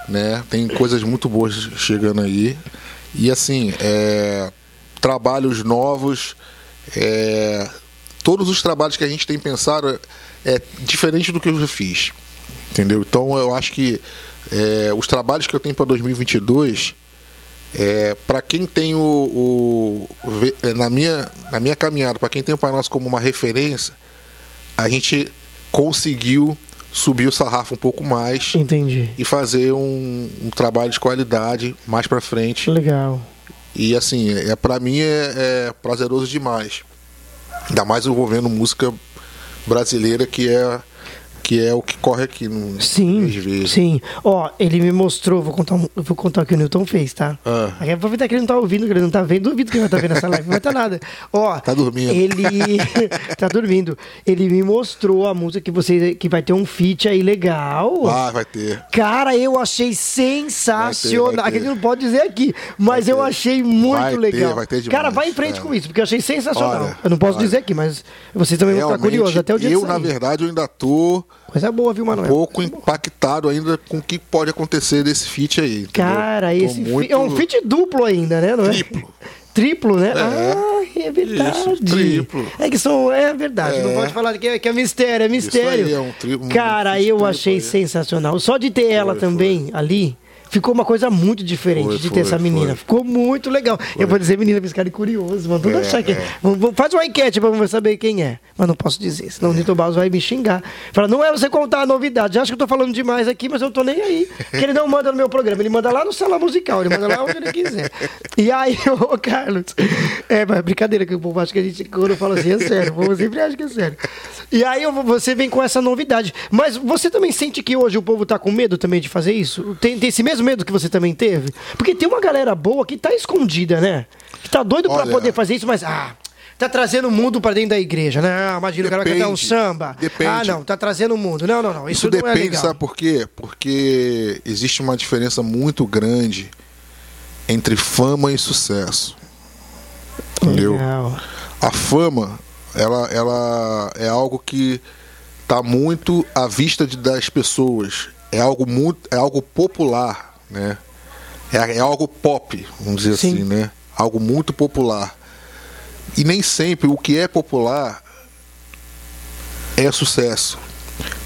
[SPEAKER 2] né? Tem coisas muito boas chegando aí. E assim, é, trabalhos novos, é, todos os trabalhos que a gente tem pensado é diferente do que eu já fiz. Entendeu? Então eu acho que é, os trabalhos que eu tenho para 2022 é, para quem tem o, o- é, na minha na minha caminhada, para quem tem o Pai Nosso como uma referência, a gente conseguiu subir o sarrafo um pouco mais
[SPEAKER 1] entendi.
[SPEAKER 2] e fazer um, um trabalho de qualidade mais para frente.
[SPEAKER 1] Legal.
[SPEAKER 2] E assim, é, para mim é, é prazeroso demais. Ainda mais envolvendo música brasileira que é que é o que corre aqui no
[SPEAKER 1] Sim, sim. Ó, ele me mostrou, vou contar, vou contar o que o Newton fez, tá?
[SPEAKER 2] Ah.
[SPEAKER 1] Aí aproveitar que ele não tá ouvindo, que ele não tá vendo. Duvido que ele vai estar vendo essa live, não vai estar nada. Ó,
[SPEAKER 2] Tá dormindo.
[SPEAKER 1] Ele [LAUGHS] tá dormindo. Ele me mostrou a música que você que vai ter um feat aí legal.
[SPEAKER 2] Ah, vai ter.
[SPEAKER 1] Cara, eu achei sensacional.
[SPEAKER 2] Vai ter, vai ter.
[SPEAKER 1] Aqui não pode dizer aqui, mas eu
[SPEAKER 2] ter.
[SPEAKER 1] achei muito
[SPEAKER 2] Vai ter,
[SPEAKER 1] legal.
[SPEAKER 2] vai ter demais,
[SPEAKER 1] Cara, vai em frente
[SPEAKER 2] é.
[SPEAKER 1] com isso, porque eu achei sensacional.
[SPEAKER 2] Olha,
[SPEAKER 1] eu não posso
[SPEAKER 2] olha.
[SPEAKER 1] dizer aqui, mas vocês também vão ficar curiosos até o dia
[SPEAKER 2] eu, na verdade, eu ainda tô
[SPEAKER 1] Coisa boa, viu,
[SPEAKER 2] um
[SPEAKER 1] Manuel?
[SPEAKER 2] pouco impactado ainda com o que pode acontecer desse feat aí. entendeu?
[SPEAKER 1] Cara,
[SPEAKER 2] Tô
[SPEAKER 1] esse
[SPEAKER 2] muito-
[SPEAKER 1] é um feat duplo ainda, né? Não é?
[SPEAKER 2] Triplo. [LAUGHS]
[SPEAKER 1] Triplo, né?
[SPEAKER 2] É.
[SPEAKER 1] Ah, é verdade.
[SPEAKER 2] Isso, triplo.
[SPEAKER 1] É que são. É verdade.
[SPEAKER 2] É.
[SPEAKER 1] Não pode falar que é, que é mistério, é mistério.
[SPEAKER 2] aí é um tri- um
[SPEAKER 1] Cara, eu
[SPEAKER 2] triplo
[SPEAKER 1] achei
[SPEAKER 2] aí.
[SPEAKER 1] sensacional. Só de ter ela
[SPEAKER 2] Foi,
[SPEAKER 1] também ali. Ficou uma coisa muito diferente
[SPEAKER 2] Foi,
[SPEAKER 1] de ter
[SPEAKER 2] foi,
[SPEAKER 1] essa menina.
[SPEAKER 2] foi.
[SPEAKER 1] Ficou muito legal. Eu vou dizer menina esse cara é curioso, mano. Vamos
[SPEAKER 2] É,
[SPEAKER 1] achar que.
[SPEAKER 2] é.
[SPEAKER 1] Faz uma enquete pra saber quem é. Mas não posso dizer, senão o Nito Barros vai me xingar. Fala, não é você contar a novidade. Acho que eu tô falando demais aqui, mas eu tô nem aí. Porque ele não manda no meu programa, ele manda lá no sala musical, ele manda lá onde ele quiser. E aí, [LAUGHS] ô Carlos, é, mas é brincadeira que o povo acha que a gente, quando eu falo assim, é sério. O povo sempre acha que é sério. E aí você vem com essa novidade. Mas você também sente que hoje o povo tá com medo também de fazer isso? Tem, tem esse mesmo medo que você também teve? Porque tem uma galera boa que tá escondida, né? Que tá doido
[SPEAKER 2] Olha-
[SPEAKER 1] poder fazer isso, mas. Ah, Tá trazendo o mundo pra dentro da igreja, né? Ah, imagina, o cara vai cantar um
[SPEAKER 2] Depende,
[SPEAKER 1] samba.
[SPEAKER 2] depende.
[SPEAKER 1] Ah, não, tá trazendo o mundo. Não, não, não. Isso,
[SPEAKER 2] Isso
[SPEAKER 1] não é
[SPEAKER 2] depende,
[SPEAKER 1] legal.
[SPEAKER 2] sabe por quê? Porque existe uma diferença muito grande entre fama e sucesso. Entendeu?
[SPEAKER 1] Legal.
[SPEAKER 2] A fama, ela, ela é algo que está muito à vista de- das pessoas. É algo muito, é algo popular, né? É, é algo pop, vamos dizer
[SPEAKER 1] Sim.
[SPEAKER 2] assim, né? Algo muito popular. E nem sempre o que é popular é sucesso.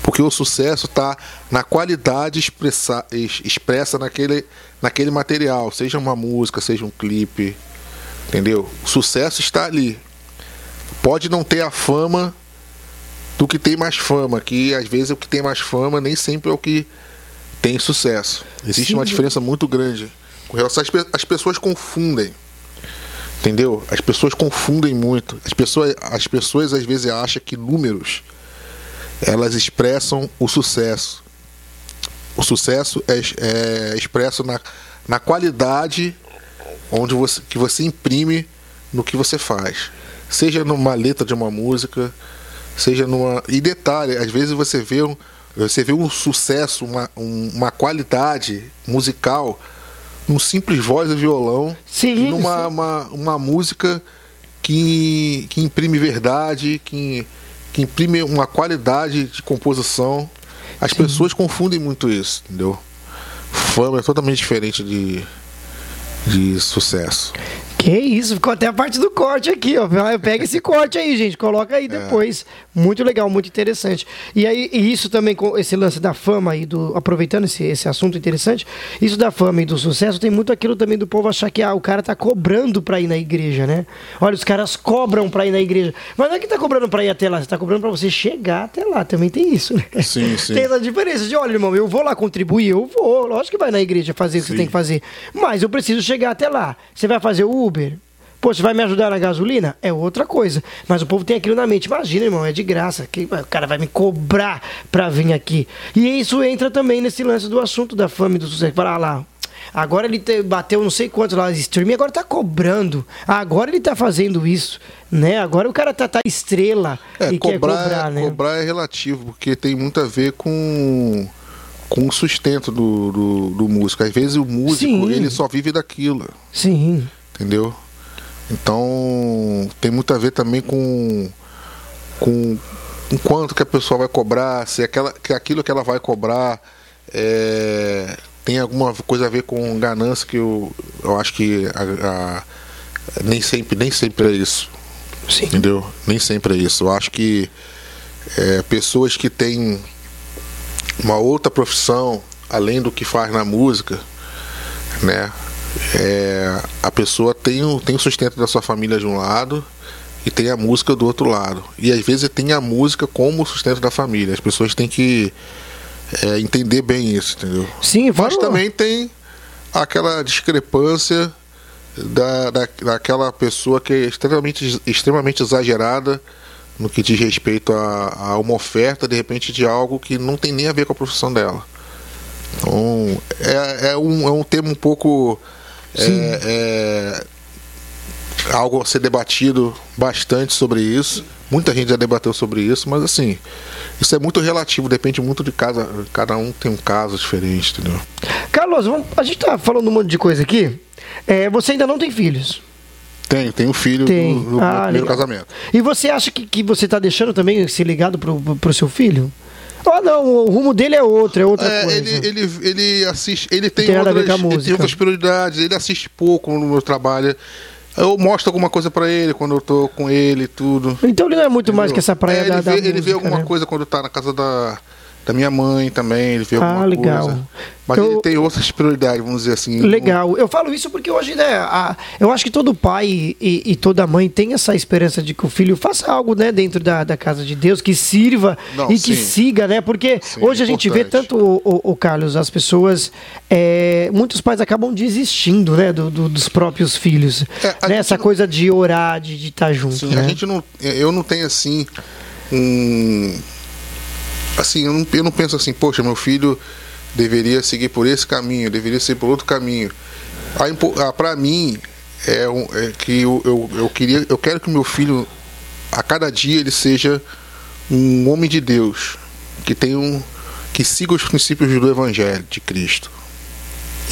[SPEAKER 2] Porque o sucesso está na qualidade expressa, ex- expressa naquele, naquele material, seja uma música, seja um clipe, entendeu? O sucesso está ali. Pode não ter a fama do que tem mais fama, que às vezes o que tem mais fama nem sempre é o que tem sucesso. Existe
[SPEAKER 1] Sim.
[SPEAKER 2] uma diferença muito grande. Com relação às, pe- as pessoas confundem. Entendeu? As pessoas confundem muito. As pessoas, as pessoas às vezes acham que números elas expressam o sucesso. O sucesso é, é expresso na, na qualidade onde você, que você imprime no que você faz. Seja numa letra de uma música, seja numa. E detalhe, às vezes você vê um, você vê um sucesso, uma, um- uma qualidade musical num simples voz e violão
[SPEAKER 1] Sim,
[SPEAKER 2] e numa
[SPEAKER 1] sim.
[SPEAKER 2] uma, uma música que, que imprime verdade, que, que imprime uma qualidade de composição. As pessoas confundem muito isso, entendeu? Fama é totalmente diferente de, de sucesso.
[SPEAKER 1] Que isso, ficou até a parte do corte aqui, ó. Pega esse corte aí, gente. Coloca
[SPEAKER 2] É.
[SPEAKER 1] aí depois. Muito legal, muito interessante. E aí, e isso também, com esse lance da fama e do. Aproveitando esse, esse assunto interessante, isso da fama e do sucesso, tem muito aquilo também do povo achar que ah, o cara tá cobrando pra ir na igreja, né? Olha, os caras cobram pra ir na igreja. Mas não é que tá cobrando pra ir até lá, você tá cobrando pra você chegar até lá. Também tem isso, né?
[SPEAKER 2] Sim, sim.
[SPEAKER 1] Tem essa diferença de, olha, irmão, eu vou lá contribuir, eu vou. Lógico que vai na igreja fazer o que você
[SPEAKER 2] Sim.
[SPEAKER 1] tem que fazer. Mas eu preciso chegar até lá. Você vai fazer o Uber? Pô, você vai me ajudar na gasolina? É outra coisa. Mas o povo tem aquilo na mente. Imagina, irmão, é de graça. Que, o cara vai me cobrar pra vir aqui. E isso entra também nesse lance do assunto da fama e do sucesso. Fala ah, lá. Agora ele te- bateu não sei quantos lá de streaming, agora tá cobrando. Agora ele tá fazendo isso, né? Agora o cara tá, tá estrela
[SPEAKER 2] É,
[SPEAKER 1] e quer
[SPEAKER 2] cobrar,
[SPEAKER 1] cobrar,
[SPEAKER 2] é,
[SPEAKER 1] né?
[SPEAKER 2] cobrar é relativo, porque tem muito a ver com, com o sustento do, do, do músico. Às vezes o músico,
[SPEAKER 1] Sim.
[SPEAKER 2] ele só vive daquilo,
[SPEAKER 1] Sim.
[SPEAKER 2] Entendeu? Então, tem muito a ver também com, com, com quanto que a pessoa vai cobrar, se aquela, que aquilo que ela vai cobrar é, tem alguma coisa a ver com ganância, que eu, eu acho que a- a- nem, sempre, nem sempre é isso.
[SPEAKER 1] Sim.
[SPEAKER 2] Entendeu? Nem sempre é isso. Eu acho que é, pessoas que têm uma outra profissão, além do que faz na música, né? É, a pessoa tem o, tem o sustento da sua família de um lado e tem a música do outro lado. E às vezes tem a música como sustento da família. As pessoas têm que é, entender bem isso, entendeu?
[SPEAKER 1] Sim,
[SPEAKER 2] Mas também tem aquela discrepância da, da, daquela pessoa que é extremamente, extremamente exagerada no que diz respeito a, a uma oferta, de repente, de algo que não tem nem a ver com a profissão dela. Então, é, é, um, é um tema um pouco. É, é algo a ser debatido bastante sobre isso. Muita gente já debateu sobre isso, mas assim, isso é muito relativo, depende muito de cada. Cada um tem um caso diferente, entendeu?
[SPEAKER 1] Carlos, vamos- a gente tá falando um monte de coisa aqui. É, você ainda não tem filhos?
[SPEAKER 2] Tem, tem um filho
[SPEAKER 1] Tem.
[SPEAKER 2] do, do meu
[SPEAKER 1] Ah,
[SPEAKER 2] primeiro
[SPEAKER 1] legal.
[SPEAKER 2] casamento.
[SPEAKER 1] E você acha que, que você tá deixando também esse legado pro, pro seu filho? Ah, não, o rumo dele é outro, é outra
[SPEAKER 2] É,
[SPEAKER 1] coisa.
[SPEAKER 2] ele, ele, ele assiste, ele tem,
[SPEAKER 1] tem
[SPEAKER 2] outras, ele tem
[SPEAKER 1] música.
[SPEAKER 2] outras prioridades, ele assiste pouco no meu trabalho. Eu mostro alguma coisa pra ele quando eu tô com ele e tudo.
[SPEAKER 1] Então ele não é muito mais que essa praia
[SPEAKER 2] É,
[SPEAKER 1] da,
[SPEAKER 2] ele,
[SPEAKER 1] da
[SPEAKER 2] vê, ele vê
[SPEAKER 1] música,
[SPEAKER 2] alguma
[SPEAKER 1] né?
[SPEAKER 2] coisa quando tá na casa da, da minha mãe também, ele vê
[SPEAKER 1] Ah,
[SPEAKER 2] alguma
[SPEAKER 1] legal.
[SPEAKER 2] coisa. Mas
[SPEAKER 1] Eu-
[SPEAKER 2] ele tem outras prioridades, vamos dizer assim.
[SPEAKER 1] Legal. Eu falo isso porque hoje, né, a- eu acho que todo pai e, e toda mãe tem essa esperança de que o filho faça algo, né, dentro da, da casa de Deus, que sirva
[SPEAKER 2] Não,
[SPEAKER 1] e que
[SPEAKER 2] sim.
[SPEAKER 1] siga, né? Porque
[SPEAKER 2] Sim,
[SPEAKER 1] hoje a gente vê tanto, o, o- o Carlos, as pessoas, é, muitos pais acabam desistindo, né, do- do- dos próprios filhos.
[SPEAKER 2] É,
[SPEAKER 1] Né, essa
[SPEAKER 2] não-
[SPEAKER 1] coisa de orar, de estar junto,
[SPEAKER 2] Sim,
[SPEAKER 1] né?
[SPEAKER 2] a gente não, eu não tenho assim um assim, eu não, eu não penso assim, poxa, meu filho deveria seguir por esse caminho, deveria seguir por outro caminho. A ah, Pra mim é, um- é que eu, eu, eu queria, eu quero que meu filho a cada dia ele seja um homem de Deus, que tenha um que siga os princípios do evangelho de Cristo.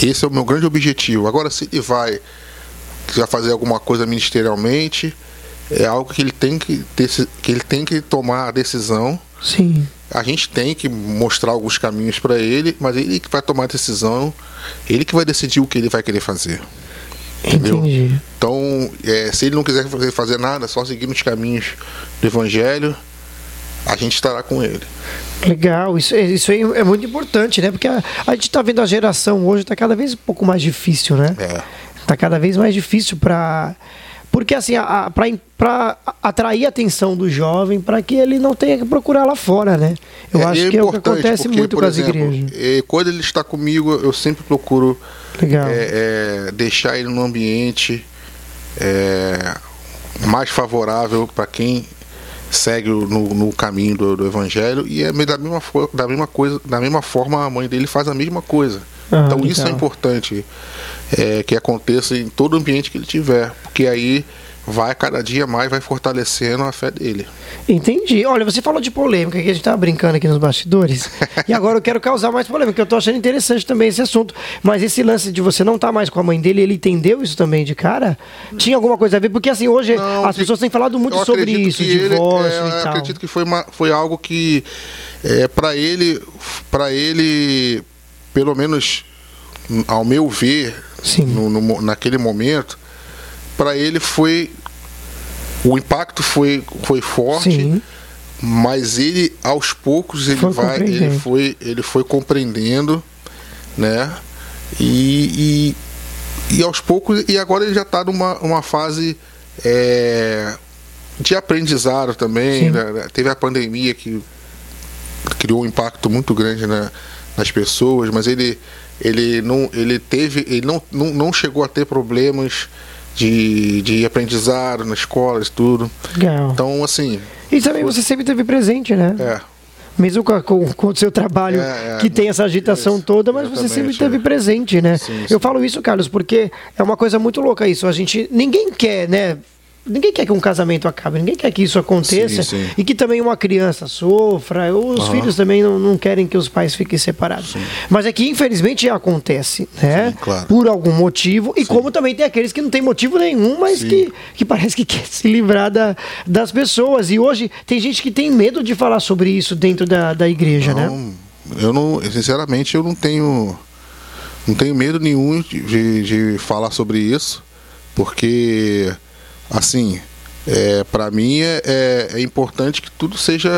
[SPEAKER 2] Esse é o meu grande objetivo. Agora se ele vai quiser fazer alguma coisa ministerialmente, é algo que ele tem que que ele tem que tomar a decisão.
[SPEAKER 1] Sim.
[SPEAKER 2] A gente tem que mostrar alguns caminhos para ele, mas ele que vai tomar a decisão, ele que vai decidir o que ele vai querer fazer. Entendeu?
[SPEAKER 1] Entendi.
[SPEAKER 2] Então, é, se ele não quiser fazer, nada, só seguir nos caminhos do Evangelho, a gente estará com ele.
[SPEAKER 1] Legal, isso, isso aí é muito importante, né? Porque a, a gente tá vendo a geração hoje tá cada vez um pouco mais difícil, né?
[SPEAKER 2] É.
[SPEAKER 1] Tá cada vez mais difícil para porque assim, para atrair a atenção do jovem para que ele não tenha que procurar lá fora, né? Eu
[SPEAKER 2] É,
[SPEAKER 1] acho
[SPEAKER 2] e
[SPEAKER 1] que é o que acontece
[SPEAKER 2] porque,
[SPEAKER 1] muito com as
[SPEAKER 2] exemplo,
[SPEAKER 1] igrejas.
[SPEAKER 2] é, quando ele está comigo, eu sempre procuro
[SPEAKER 1] Legal.
[SPEAKER 2] é, é, deixar ele num ambiente é, mais favorável para quem segue no, no caminho do, do evangelho e é da mesma, da mesma coisa da mesma forma a mãe dele faz a mesma coisa
[SPEAKER 1] Ah,
[SPEAKER 2] então isso é
[SPEAKER 1] legal.
[SPEAKER 2] importante é, que aconteça em todo ambiente que ele tiver porque aí vai cada dia mais vai fortalecendo a fé dele
[SPEAKER 1] Entendi. Olha, você falou de polêmica, que a gente tava brincando aqui nos bastidores. [LAUGHS] e agora eu quero causar mais polêmica, que eu tô achando interessante também esse assunto. Mas esse lance de você não estar mais com a mãe dele, ele entendeu isso também de cara? Tinha alguma coisa a ver? Porque assim, hoje
[SPEAKER 2] Não,
[SPEAKER 1] as pessoas têm falado muito
[SPEAKER 2] eu
[SPEAKER 1] sobre isso,
[SPEAKER 2] que ele-
[SPEAKER 1] divórcio
[SPEAKER 2] é,
[SPEAKER 1] e
[SPEAKER 2] eu
[SPEAKER 1] tal.
[SPEAKER 2] acredito que foi, uma, foi algo que é, para ele para ele pelo menos ao meu ver
[SPEAKER 1] Sim.
[SPEAKER 2] no- no naquele momento para ele foi o impacto foi foi forte
[SPEAKER 1] Sim.
[SPEAKER 2] mas ele aos poucos ele
[SPEAKER 1] Foi
[SPEAKER 2] vai ele
[SPEAKER 1] compreendendo.
[SPEAKER 2] foi ele foi compreendendo né e, e, e aos poucos e agora ele já está numa uma fase é, de aprendizado também né? teve a pandemia que criou um impacto muito grande na- nas pessoas mas ele ele não ele teve ele não, não, não chegou a ter problemas de, de aprendizado na escola e tudo
[SPEAKER 1] Legal.
[SPEAKER 2] então assim
[SPEAKER 1] E também você sempre teve presente, né?
[SPEAKER 2] é
[SPEAKER 1] Mesmo com, com, com o seu trabalho
[SPEAKER 2] É, é,
[SPEAKER 1] que tem essa agitação
[SPEAKER 2] isso,
[SPEAKER 1] toda, mas você sempre
[SPEAKER 2] exatamente,
[SPEAKER 1] teve
[SPEAKER 2] é.
[SPEAKER 1] presente, né?
[SPEAKER 2] Sim,
[SPEAKER 1] Eu
[SPEAKER 2] sim.
[SPEAKER 1] falo isso, Carlos, porque é uma coisa muito louca isso. A gente. Ninguém quer, né? Ninguém quer que um casamento acabe, ninguém quer que isso aconteça
[SPEAKER 2] Sim, sim.
[SPEAKER 1] e que também uma criança sofra. Os
[SPEAKER 2] Aham.
[SPEAKER 1] filhos também não, não querem que os pais fiquem separados. Mas é que infelizmente acontece, né?
[SPEAKER 2] Sim, claro.
[SPEAKER 1] Por algum motivo. E como também tem aqueles que não tem motivo nenhum, mas
[SPEAKER 2] Sim.
[SPEAKER 1] que, que parece que [LAUGHS] quer se livrar da, das pessoas. E hoje tem gente que tem medo de falar sobre isso dentro da, da igreja, né?
[SPEAKER 2] Não, eu não, sinceramente, eu não tenho, não tenho medo nenhum de, de falar sobre isso, porque, assim, é, para mim é, é, é importante que tudo seja,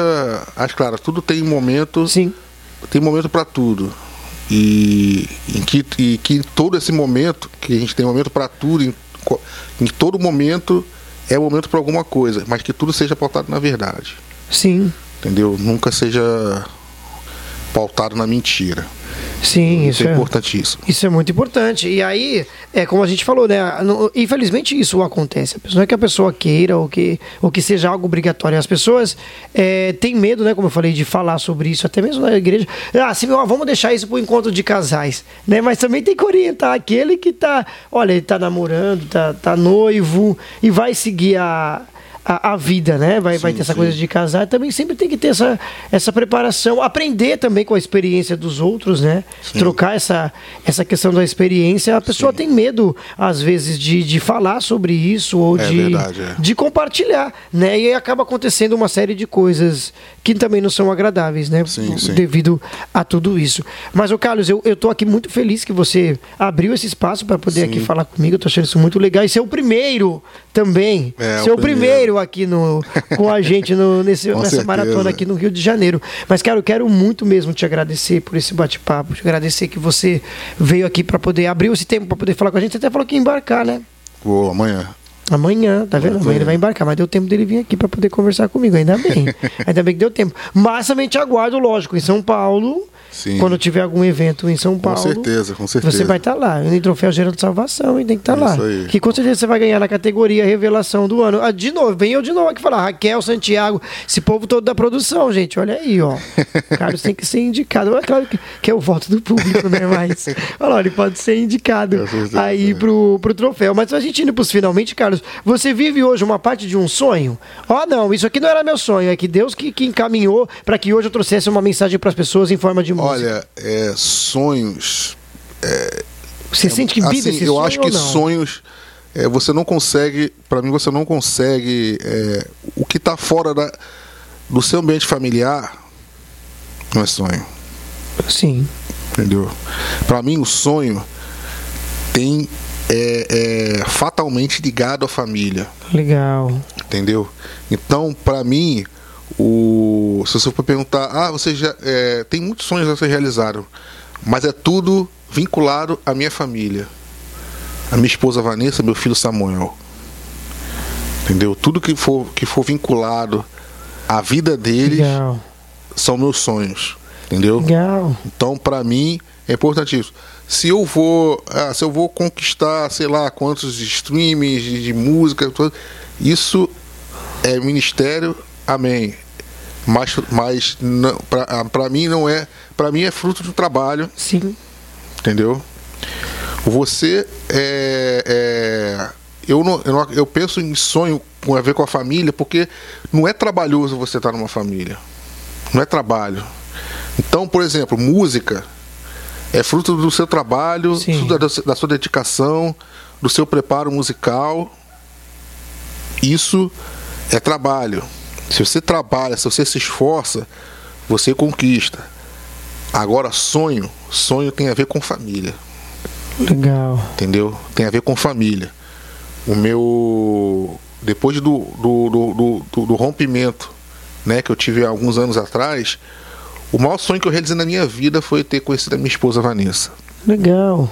[SPEAKER 2] acho claro, tudo tem um momento,
[SPEAKER 1] Sim.
[SPEAKER 2] tem momento para tudo. E em que, e que todo esse momento, que a gente tem momento para tudo, em, em todo momento é momento para alguma coisa, mas que tudo seja pautado na verdade
[SPEAKER 1] Sim.
[SPEAKER 2] entendeu? Nunca seja pautado na mentira.
[SPEAKER 1] Sim,
[SPEAKER 2] Isso
[SPEAKER 1] isso
[SPEAKER 2] é
[SPEAKER 1] é.
[SPEAKER 2] importantíssimo.
[SPEAKER 1] Isso é muito importante. E aí, é como a gente falou, né? Infelizmente isso acontece. Não é que a pessoa queira ou que, ou que seja algo obrigatório. As pessoas é, têm medo, né? Como eu falei, de falar sobre isso, até mesmo na igreja. Ah, sim, vamos deixar isso para o encontro de casais. Né? Mas também tem que orientar aquele que tá, olha, ele tá namorando, tá, tá noivo e vai seguir a. a, a vida, né? Vai, vai
[SPEAKER 2] Sim,
[SPEAKER 1] ter essa
[SPEAKER 2] sim.
[SPEAKER 1] coisa de casar. Também sempre tem que ter essa, essa preparação, aprender também com a experiência dos outros, né? Trocar essa, essa questão da experiência. A pessoa
[SPEAKER 2] Sim.
[SPEAKER 1] tem medo, às vezes, de, de falar sobre isso ou
[SPEAKER 2] É
[SPEAKER 1] de,
[SPEAKER 2] verdade, é.
[SPEAKER 1] de compartilhar, né? E aí acaba acontecendo uma série de coisas que também não são agradáveis, né?
[SPEAKER 2] Sim, sim.
[SPEAKER 1] Devido a tudo isso. Mas, ô Carlos, eu, eu tô aqui muito feliz que você abriu esse espaço para poder
[SPEAKER 2] Sim.
[SPEAKER 1] aqui falar comigo. Eu tô achando isso muito legal. E ser o primeiro também.
[SPEAKER 2] É,
[SPEAKER 1] ser
[SPEAKER 2] o
[SPEAKER 1] o primeiro, aqui no, com a gente no, [LAUGHS] nesse, nessa
[SPEAKER 2] certeza.
[SPEAKER 1] maratona aqui no Rio de Janeiro. Mas, cara, eu quero muito mesmo te agradecer por esse bate-papo. Te agradecer que você veio aqui para poder abrir esse tempo para poder falar com a gente. Você até falou que ia embarcar, né?
[SPEAKER 2] Vou amanhã.
[SPEAKER 1] Amanhã, tá vendo? Amanhã ele vai embarcar, mas deu tempo dele vir aqui para poder conversar comigo, ainda bem. [LAUGHS] ainda bem que deu tempo. Mas também te aguardo, lógico, em São Paulo.
[SPEAKER 2] Sim.
[SPEAKER 1] Quando tiver algum evento em São
[SPEAKER 2] Com
[SPEAKER 1] Paulo.
[SPEAKER 2] certeza, com certeza.
[SPEAKER 1] Você vai estar lá, em troféu Gera de Salvação, e tem que estar lá.
[SPEAKER 2] Isso aí.
[SPEAKER 1] Que com certeza você vai ganhar na categoria Revelação do Ano. Ah, de novo, vem eu de novo aqui falar, Raquel, Santiago, esse povo todo da produção, gente, olha aí, ó. O Carlos tem que ser indicado. É claro que, que é o voto do público, né? Mas, olha lá, ele pode ser indicado
[SPEAKER 2] Com
[SPEAKER 1] aí
[SPEAKER 2] é.
[SPEAKER 1] pro, pro troféu. Mas a gente indo pros finalmente, Carlos, você vive hoje uma parte de um sonho? Ó, não, isso aqui não era meu sonho, é que Deus que, que encaminhou para que hoje eu trouxesse uma mensagem para as pessoas em forma de música.
[SPEAKER 2] Olha, é, sonhos.
[SPEAKER 1] você sente que vive
[SPEAKER 2] assim,
[SPEAKER 1] esse
[SPEAKER 2] eu
[SPEAKER 1] sonho
[SPEAKER 2] acho
[SPEAKER 1] ou
[SPEAKER 2] que sonhos. é, você não consegue. Para mim, você não consegue. é, o que está fora da, do seu ambiente familiar não é sonho.
[SPEAKER 1] Sim.
[SPEAKER 2] Entendeu? Para mim, o sonho tem. É, é fatalmente ligado à família.
[SPEAKER 1] Legal.
[SPEAKER 2] Entendeu? Então, pra mim, o se você for perguntar, ah, você já é, tem muitos sonhos a ser realizados, mas é tudo vinculado à minha família, a minha esposa Vanessa, meu filho Samuel. Entendeu? Tudo que for que for vinculado à vida deles
[SPEAKER 1] Legal.
[SPEAKER 2] são meus sonhos. Entendeu?
[SPEAKER 1] Legal.
[SPEAKER 2] Então, para mim, é importante isso. Se eu vou, ah, se eu vou conquistar, sei lá, quantos streams de, de música, isso é ministério, amém. Mas, mas para mim não é, para mim é fruto do trabalho,
[SPEAKER 1] Sim.
[SPEAKER 2] entendeu? Você é, é eu, não, eu, não- eu penso em sonho com a ver com a família, porque não é trabalhoso você estar numa família. Não é trabalho. Então, por exemplo, música é fruto do seu trabalho, da, sua dedicação, do seu preparo musical. Isso é trabalho. Se você trabalha, se você se esforça, você conquista. Agora, sonho, sonho tem a ver com família
[SPEAKER 1] Legal.
[SPEAKER 2] entendeu? Tem a ver com família. O meu. Depois do, do, do, do- do- do rompimento né, que eu tive há alguns anos atrás, o maior sonho que eu realizei na minha vida foi ter conhecido a minha esposa Vanessa.
[SPEAKER 1] Legal.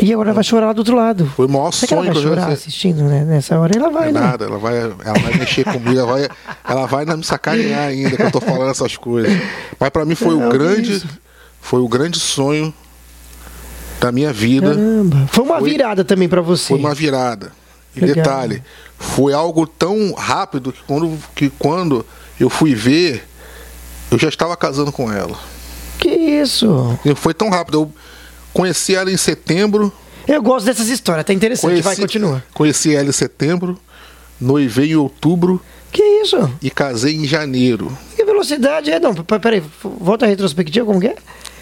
[SPEAKER 1] E agora vai chorar do outro lado.
[SPEAKER 2] Foi o maior
[SPEAKER 1] Você que ela
[SPEAKER 2] sonho
[SPEAKER 1] vai
[SPEAKER 2] eu
[SPEAKER 1] chorar assistindo, né? Nessa hora ela vai,
[SPEAKER 2] É
[SPEAKER 1] né?
[SPEAKER 2] nada, ela vai, ela vai mexer comigo, ela vai, ela vai me sacanear ainda que eu tô falando essas coisas. Mas para mim foi
[SPEAKER 1] Não,
[SPEAKER 2] o grande,
[SPEAKER 1] isso.
[SPEAKER 2] foi o grande sonho da minha vida.
[SPEAKER 1] Caramba. Foi uma
[SPEAKER 2] Foi-
[SPEAKER 1] virada também pra você.
[SPEAKER 2] Foi uma virada. E
[SPEAKER 1] Legal.
[SPEAKER 2] detalhe, foi algo tão rápido que quando, que quando eu fui ver, eu já estava casando com ela.
[SPEAKER 1] Que isso?
[SPEAKER 2] E foi tão rápido. Eu conheci ela em setembro.
[SPEAKER 1] Eu gosto dessas histórias, tá interessante.
[SPEAKER 2] Conheci,
[SPEAKER 1] Vai, continua.
[SPEAKER 2] Conheci ela em setembro, noivei em outubro
[SPEAKER 1] Que isso?
[SPEAKER 2] e casei em janeiro.
[SPEAKER 1] Que velocidade é? Não, peraí, volta a retrospectiva, como que é?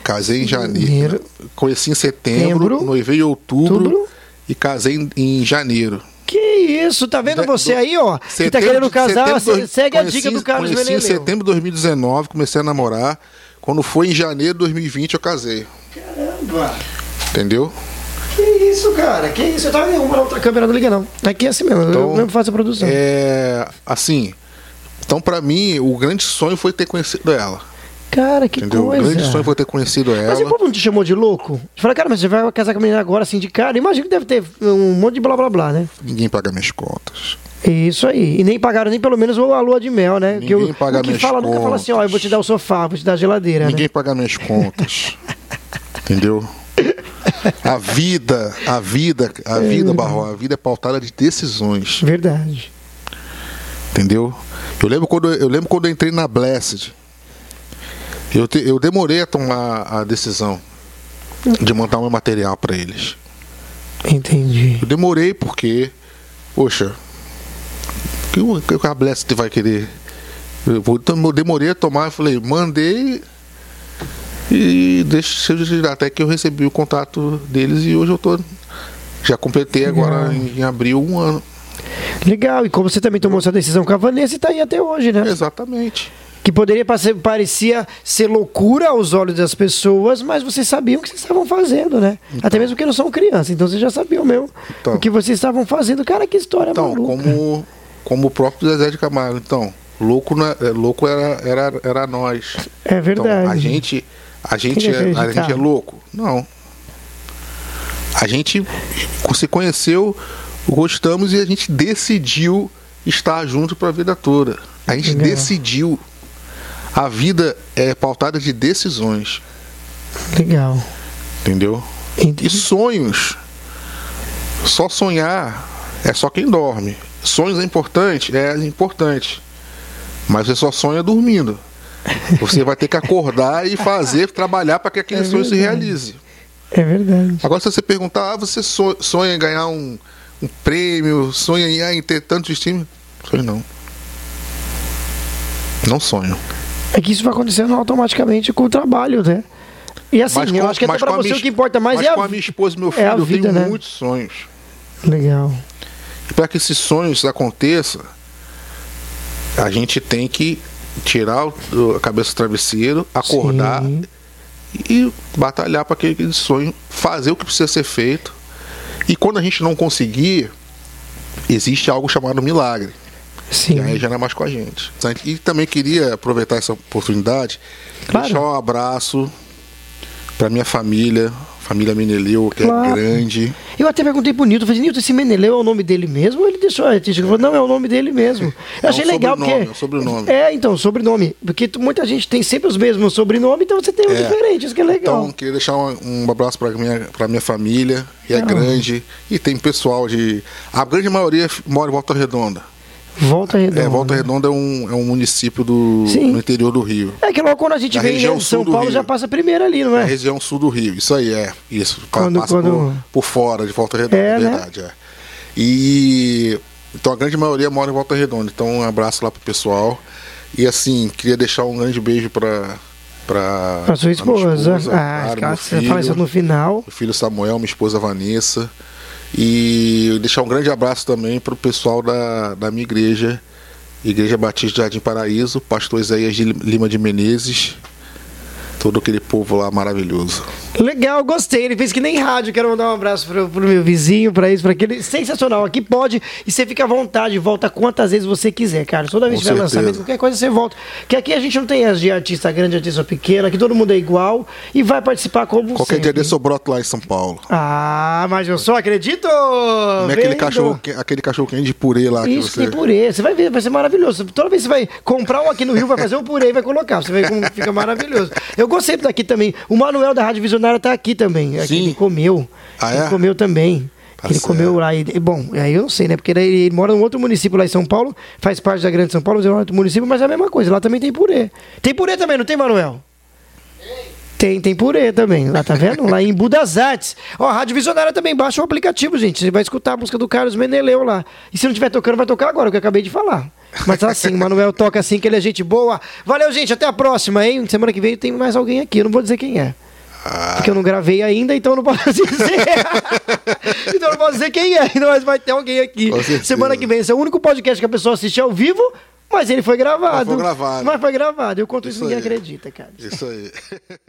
[SPEAKER 2] Casei em janeiro.
[SPEAKER 1] Janeiro.
[SPEAKER 2] Conheci em setembro,
[SPEAKER 1] Setembro.
[SPEAKER 2] noivei em outubro,
[SPEAKER 1] Outubro.
[SPEAKER 2] e casei em, em janeiro.
[SPEAKER 1] Que isso? Tá vendo você aí, ó? que tá querendo casar,
[SPEAKER 2] setembro
[SPEAKER 1] segue a
[SPEAKER 2] conheci-
[SPEAKER 1] dica do Carlos
[SPEAKER 2] Conheci em setembro de 2019, comecei a namorar. Quando foi em janeiro de 2020, eu casei.
[SPEAKER 1] Caramba.
[SPEAKER 2] Entendeu?
[SPEAKER 1] Que isso, cara? Que isso? Eu tava em uma outra câmera, não liga não. Aqui é assim mesmo, eu
[SPEAKER 2] Então,
[SPEAKER 1] mesmo faço a produção.
[SPEAKER 2] É. Assim. Então, pra mim, o grande sonho foi ter conhecido ela.
[SPEAKER 1] Cara, que
[SPEAKER 2] entendeu?
[SPEAKER 1] coisa.
[SPEAKER 2] O grande sonho foi ter conhecido ela.
[SPEAKER 1] Mas o povo não te chamou de louco? Te fala, cara, mas você vai casar com a menina agora assim de cara? Imagina que deve ter um monte de blá blá blá, né?
[SPEAKER 2] Ninguém paga minhas contas.
[SPEAKER 1] Isso aí. E nem pagaram nem pelo menos a lua de mel, né?
[SPEAKER 2] Ninguém
[SPEAKER 1] o,
[SPEAKER 2] paga
[SPEAKER 1] o que
[SPEAKER 2] minhas
[SPEAKER 1] fala nunca fala assim, ó, eu vou te dar o sofá, vou te dar a geladeira,
[SPEAKER 2] Ninguém
[SPEAKER 1] né?
[SPEAKER 2] paga minhas contas. [LAUGHS] entendeu? A vida, a vida, a vida, Barro, a vida é pautada de decisões.
[SPEAKER 1] Verdade.
[SPEAKER 2] Entendeu? Eu lembro quando eu lembro quando eu entrei na Blessed. Eu, te- eu demorei a tomar a decisão de montar meu material para eles.
[SPEAKER 1] Entendi.
[SPEAKER 2] Eu demorei porque, poxa, que, que a Blessed vai querer? Eu, eu demorei a tomar, eu falei, mandei e deixa até que eu recebi o contato deles e hoje eu tô. Já completei agora em, em abril um ano.
[SPEAKER 1] Legal, e como você também tomou essa decisão com a Vanessa e tá aí até hoje, né?
[SPEAKER 2] Exatamente.
[SPEAKER 1] Que poderia parecer, parecia ser loucura aos olhos das pessoas, mas vocês sabiam o que vocês estavam fazendo, né? Até mesmo porque não são crianças, então vocês já sabiam mesmo
[SPEAKER 2] Então.
[SPEAKER 1] o que vocês estavam fazendo. Cara, que história
[SPEAKER 2] Então,
[SPEAKER 1] maluca.
[SPEAKER 2] como, como o próprio Zezé de Camargo. Então, louco, na- é, louco era, era, era nós.
[SPEAKER 1] É verdade.
[SPEAKER 2] Então, a gente, a gente, é, a gente é louco? Não. A gente se conheceu, gostamos e a gente decidiu estar junto para a vida toda. A gente
[SPEAKER 1] Legal.
[SPEAKER 2] decidiu. A vida é pautada de decisões,
[SPEAKER 1] Legal.
[SPEAKER 2] entendeu?
[SPEAKER 1] Entendi.
[SPEAKER 2] E sonhos. Só sonhar é só quem dorme. Sonhos é importante? É importante. Mas você só sonha dormindo. Você vai ter que acordar e fazer, trabalhar para que aquele
[SPEAKER 1] É
[SPEAKER 2] sonho se realize.
[SPEAKER 1] É verdade.
[SPEAKER 2] Agora, se você perguntar, ah, você so- sonha em ganhar um, um prêmio, sonha em, ah, em ter tantos times? Sonho não. Não sonho.
[SPEAKER 1] É que isso vai acontecendo automaticamente com o trabalho, né? E assim,
[SPEAKER 2] Mas
[SPEAKER 1] eu
[SPEAKER 2] com-
[SPEAKER 1] acho que até pra
[SPEAKER 2] com
[SPEAKER 1] você
[SPEAKER 2] minha
[SPEAKER 1] o que importa mais
[SPEAKER 2] mas
[SPEAKER 1] é a
[SPEAKER 2] com a minha esposa e meu
[SPEAKER 1] é
[SPEAKER 2] filho, eu
[SPEAKER 1] vida,
[SPEAKER 2] tenho
[SPEAKER 1] né?
[SPEAKER 2] muitos sonhos.
[SPEAKER 1] Legal.
[SPEAKER 2] E para que esses sonhos aconteçam, a gente tem que tirar a cabeça do travesseiro, acordar
[SPEAKER 1] Sim.
[SPEAKER 2] e batalhar para aquele sonho, fazer o que precisa ser feito. E quando a gente não conseguir, existe algo chamado milagre.
[SPEAKER 1] Sim.
[SPEAKER 2] E aí já não é mais com a gente. E também queria aproveitar essa oportunidade,
[SPEAKER 1] Claro.
[SPEAKER 2] deixar um abraço para minha família, família Meneleu, que
[SPEAKER 1] Claro.
[SPEAKER 2] é grande.
[SPEAKER 1] Eu até perguntei pro Nilton, falei, Nilton, esse Meneleu é o nome dele mesmo? Ou ele deixou a artística? Falou, não, é o nome dele mesmo. Eu
[SPEAKER 2] É
[SPEAKER 1] achei
[SPEAKER 2] um
[SPEAKER 1] legal
[SPEAKER 2] sobrenome,
[SPEAKER 1] porque.
[SPEAKER 2] é um sobrenome.
[SPEAKER 1] É, então, sobrenome. Porque muita gente tem sempre os mesmos sobrenomes, então você tem um
[SPEAKER 2] É.
[SPEAKER 1] diferente, isso que é legal.
[SPEAKER 2] Então, queria deixar um, um abraço para minha, pra minha família, que é
[SPEAKER 1] Ah.
[SPEAKER 2] grande. E tem pessoal de. A grande maioria mora em Volta Redonda.
[SPEAKER 1] Volta Redonda.
[SPEAKER 2] É, Volta Redonda é um, é um município do,
[SPEAKER 1] Sim.
[SPEAKER 2] no interior do Rio.
[SPEAKER 1] É que logo quando a gente
[SPEAKER 2] Da
[SPEAKER 1] vem
[SPEAKER 2] região
[SPEAKER 1] em São Paulo
[SPEAKER 2] Rio.
[SPEAKER 1] já passa primeiro ali, não
[SPEAKER 2] É a
[SPEAKER 1] é?
[SPEAKER 2] região sul do Rio. Isso aí, é. Isso.
[SPEAKER 1] Quando-
[SPEAKER 2] passa
[SPEAKER 1] quando-
[SPEAKER 2] Por, por fora de Volta Redonda,
[SPEAKER 1] É, né?
[SPEAKER 2] verdade. É. E. Então a grande maioria mora em Volta Redonda. Então um abraço lá pro pessoal. E assim, queria deixar um grande beijo pra. Pra,
[SPEAKER 1] Pra sua esposa.
[SPEAKER 2] esposa,
[SPEAKER 1] ah,
[SPEAKER 2] claro,
[SPEAKER 1] você fala isso no final.
[SPEAKER 2] meu filho Samuel, minha esposa Vanessa. E deixar um grande abraço também para o pessoal da, da minha igreja, Igreja Batista Jardim Paraíso, pastor Isaías de Lima de Menezes, todo aquele povo lá maravilhoso.
[SPEAKER 1] Legal, gostei. Ele fez que nem rádio. Quero mandar um abraço pro, pro meu vizinho, pra isso, pra aquele. Sensacional. Aqui pode e você fica à vontade, volta quantas vezes você quiser, cara. Toda vez
[SPEAKER 2] Com
[SPEAKER 1] que tiver
[SPEAKER 2] certeza.
[SPEAKER 1] lançamento, qualquer coisa você volta. Que aqui a gente não tem as de artista grande, artista pequena, aqui todo mundo é igual e vai participar como
[SPEAKER 2] Qualquer
[SPEAKER 1] sempre.
[SPEAKER 2] dia desse eu broto lá em São Paulo.
[SPEAKER 1] Ah, mas eu só acredito!
[SPEAKER 2] Não é aquele cachorro, que- aquele cachorro quente de purê lá
[SPEAKER 1] Isso
[SPEAKER 2] que você.
[SPEAKER 1] tem purê, você vai ver, vai ser maravilhoso. Toda vez que você vai comprar um aqui no Rio, vai fazer um purê e vai colocar. Você vai como fica maravilhoso. Eu gostei daqui também. O Manuel da Rádio Visionária tá aqui também. Aqui
[SPEAKER 2] Sim.
[SPEAKER 1] Ele comeu.
[SPEAKER 2] Ah,
[SPEAKER 1] Ele
[SPEAKER 2] é?
[SPEAKER 1] comeu também.
[SPEAKER 2] Tá
[SPEAKER 1] ele
[SPEAKER 2] certo.
[SPEAKER 1] comeu lá. E, bom, aí eu não sei, né? Porque daí ele mora num outro município lá em São Paulo, faz parte da Grande São Paulo, mas é outro município, mas é a mesma coisa. Lá também tem purê. Tem purê também, não tem, Manuel? Tem, tem purê também. Lá, tá vendo? Lá em Budas Artes. Ó, a Rádio Visionária também baixa o aplicativo, gente. Você vai escutar a música do Carlos Meneleu lá. E se não estiver tocando, vai tocar agora, o que eu acabei de falar. Mas tá assim, o Manuel toca assim, que ele é gente boa. Valeu, gente. Até a próxima, hein? Semana que vem tem mais alguém aqui. Eu não vou dizer quem é.
[SPEAKER 2] Ah,
[SPEAKER 1] Porque eu não gravei ainda, então eu não posso [LAUGHS] dizer. então eu não posso dizer quem é. Então, mas vai ter alguém aqui. Semana que vem. Esse é o único podcast que a pessoa assiste ao vivo, mas ele foi gravado.
[SPEAKER 2] Mas foi gravado.
[SPEAKER 1] Mas foi gravado. Eu conto isso,
[SPEAKER 2] Isso
[SPEAKER 1] ninguém
[SPEAKER 2] aí.
[SPEAKER 1] acredita, cara.
[SPEAKER 2] isso aí. [LAUGHS]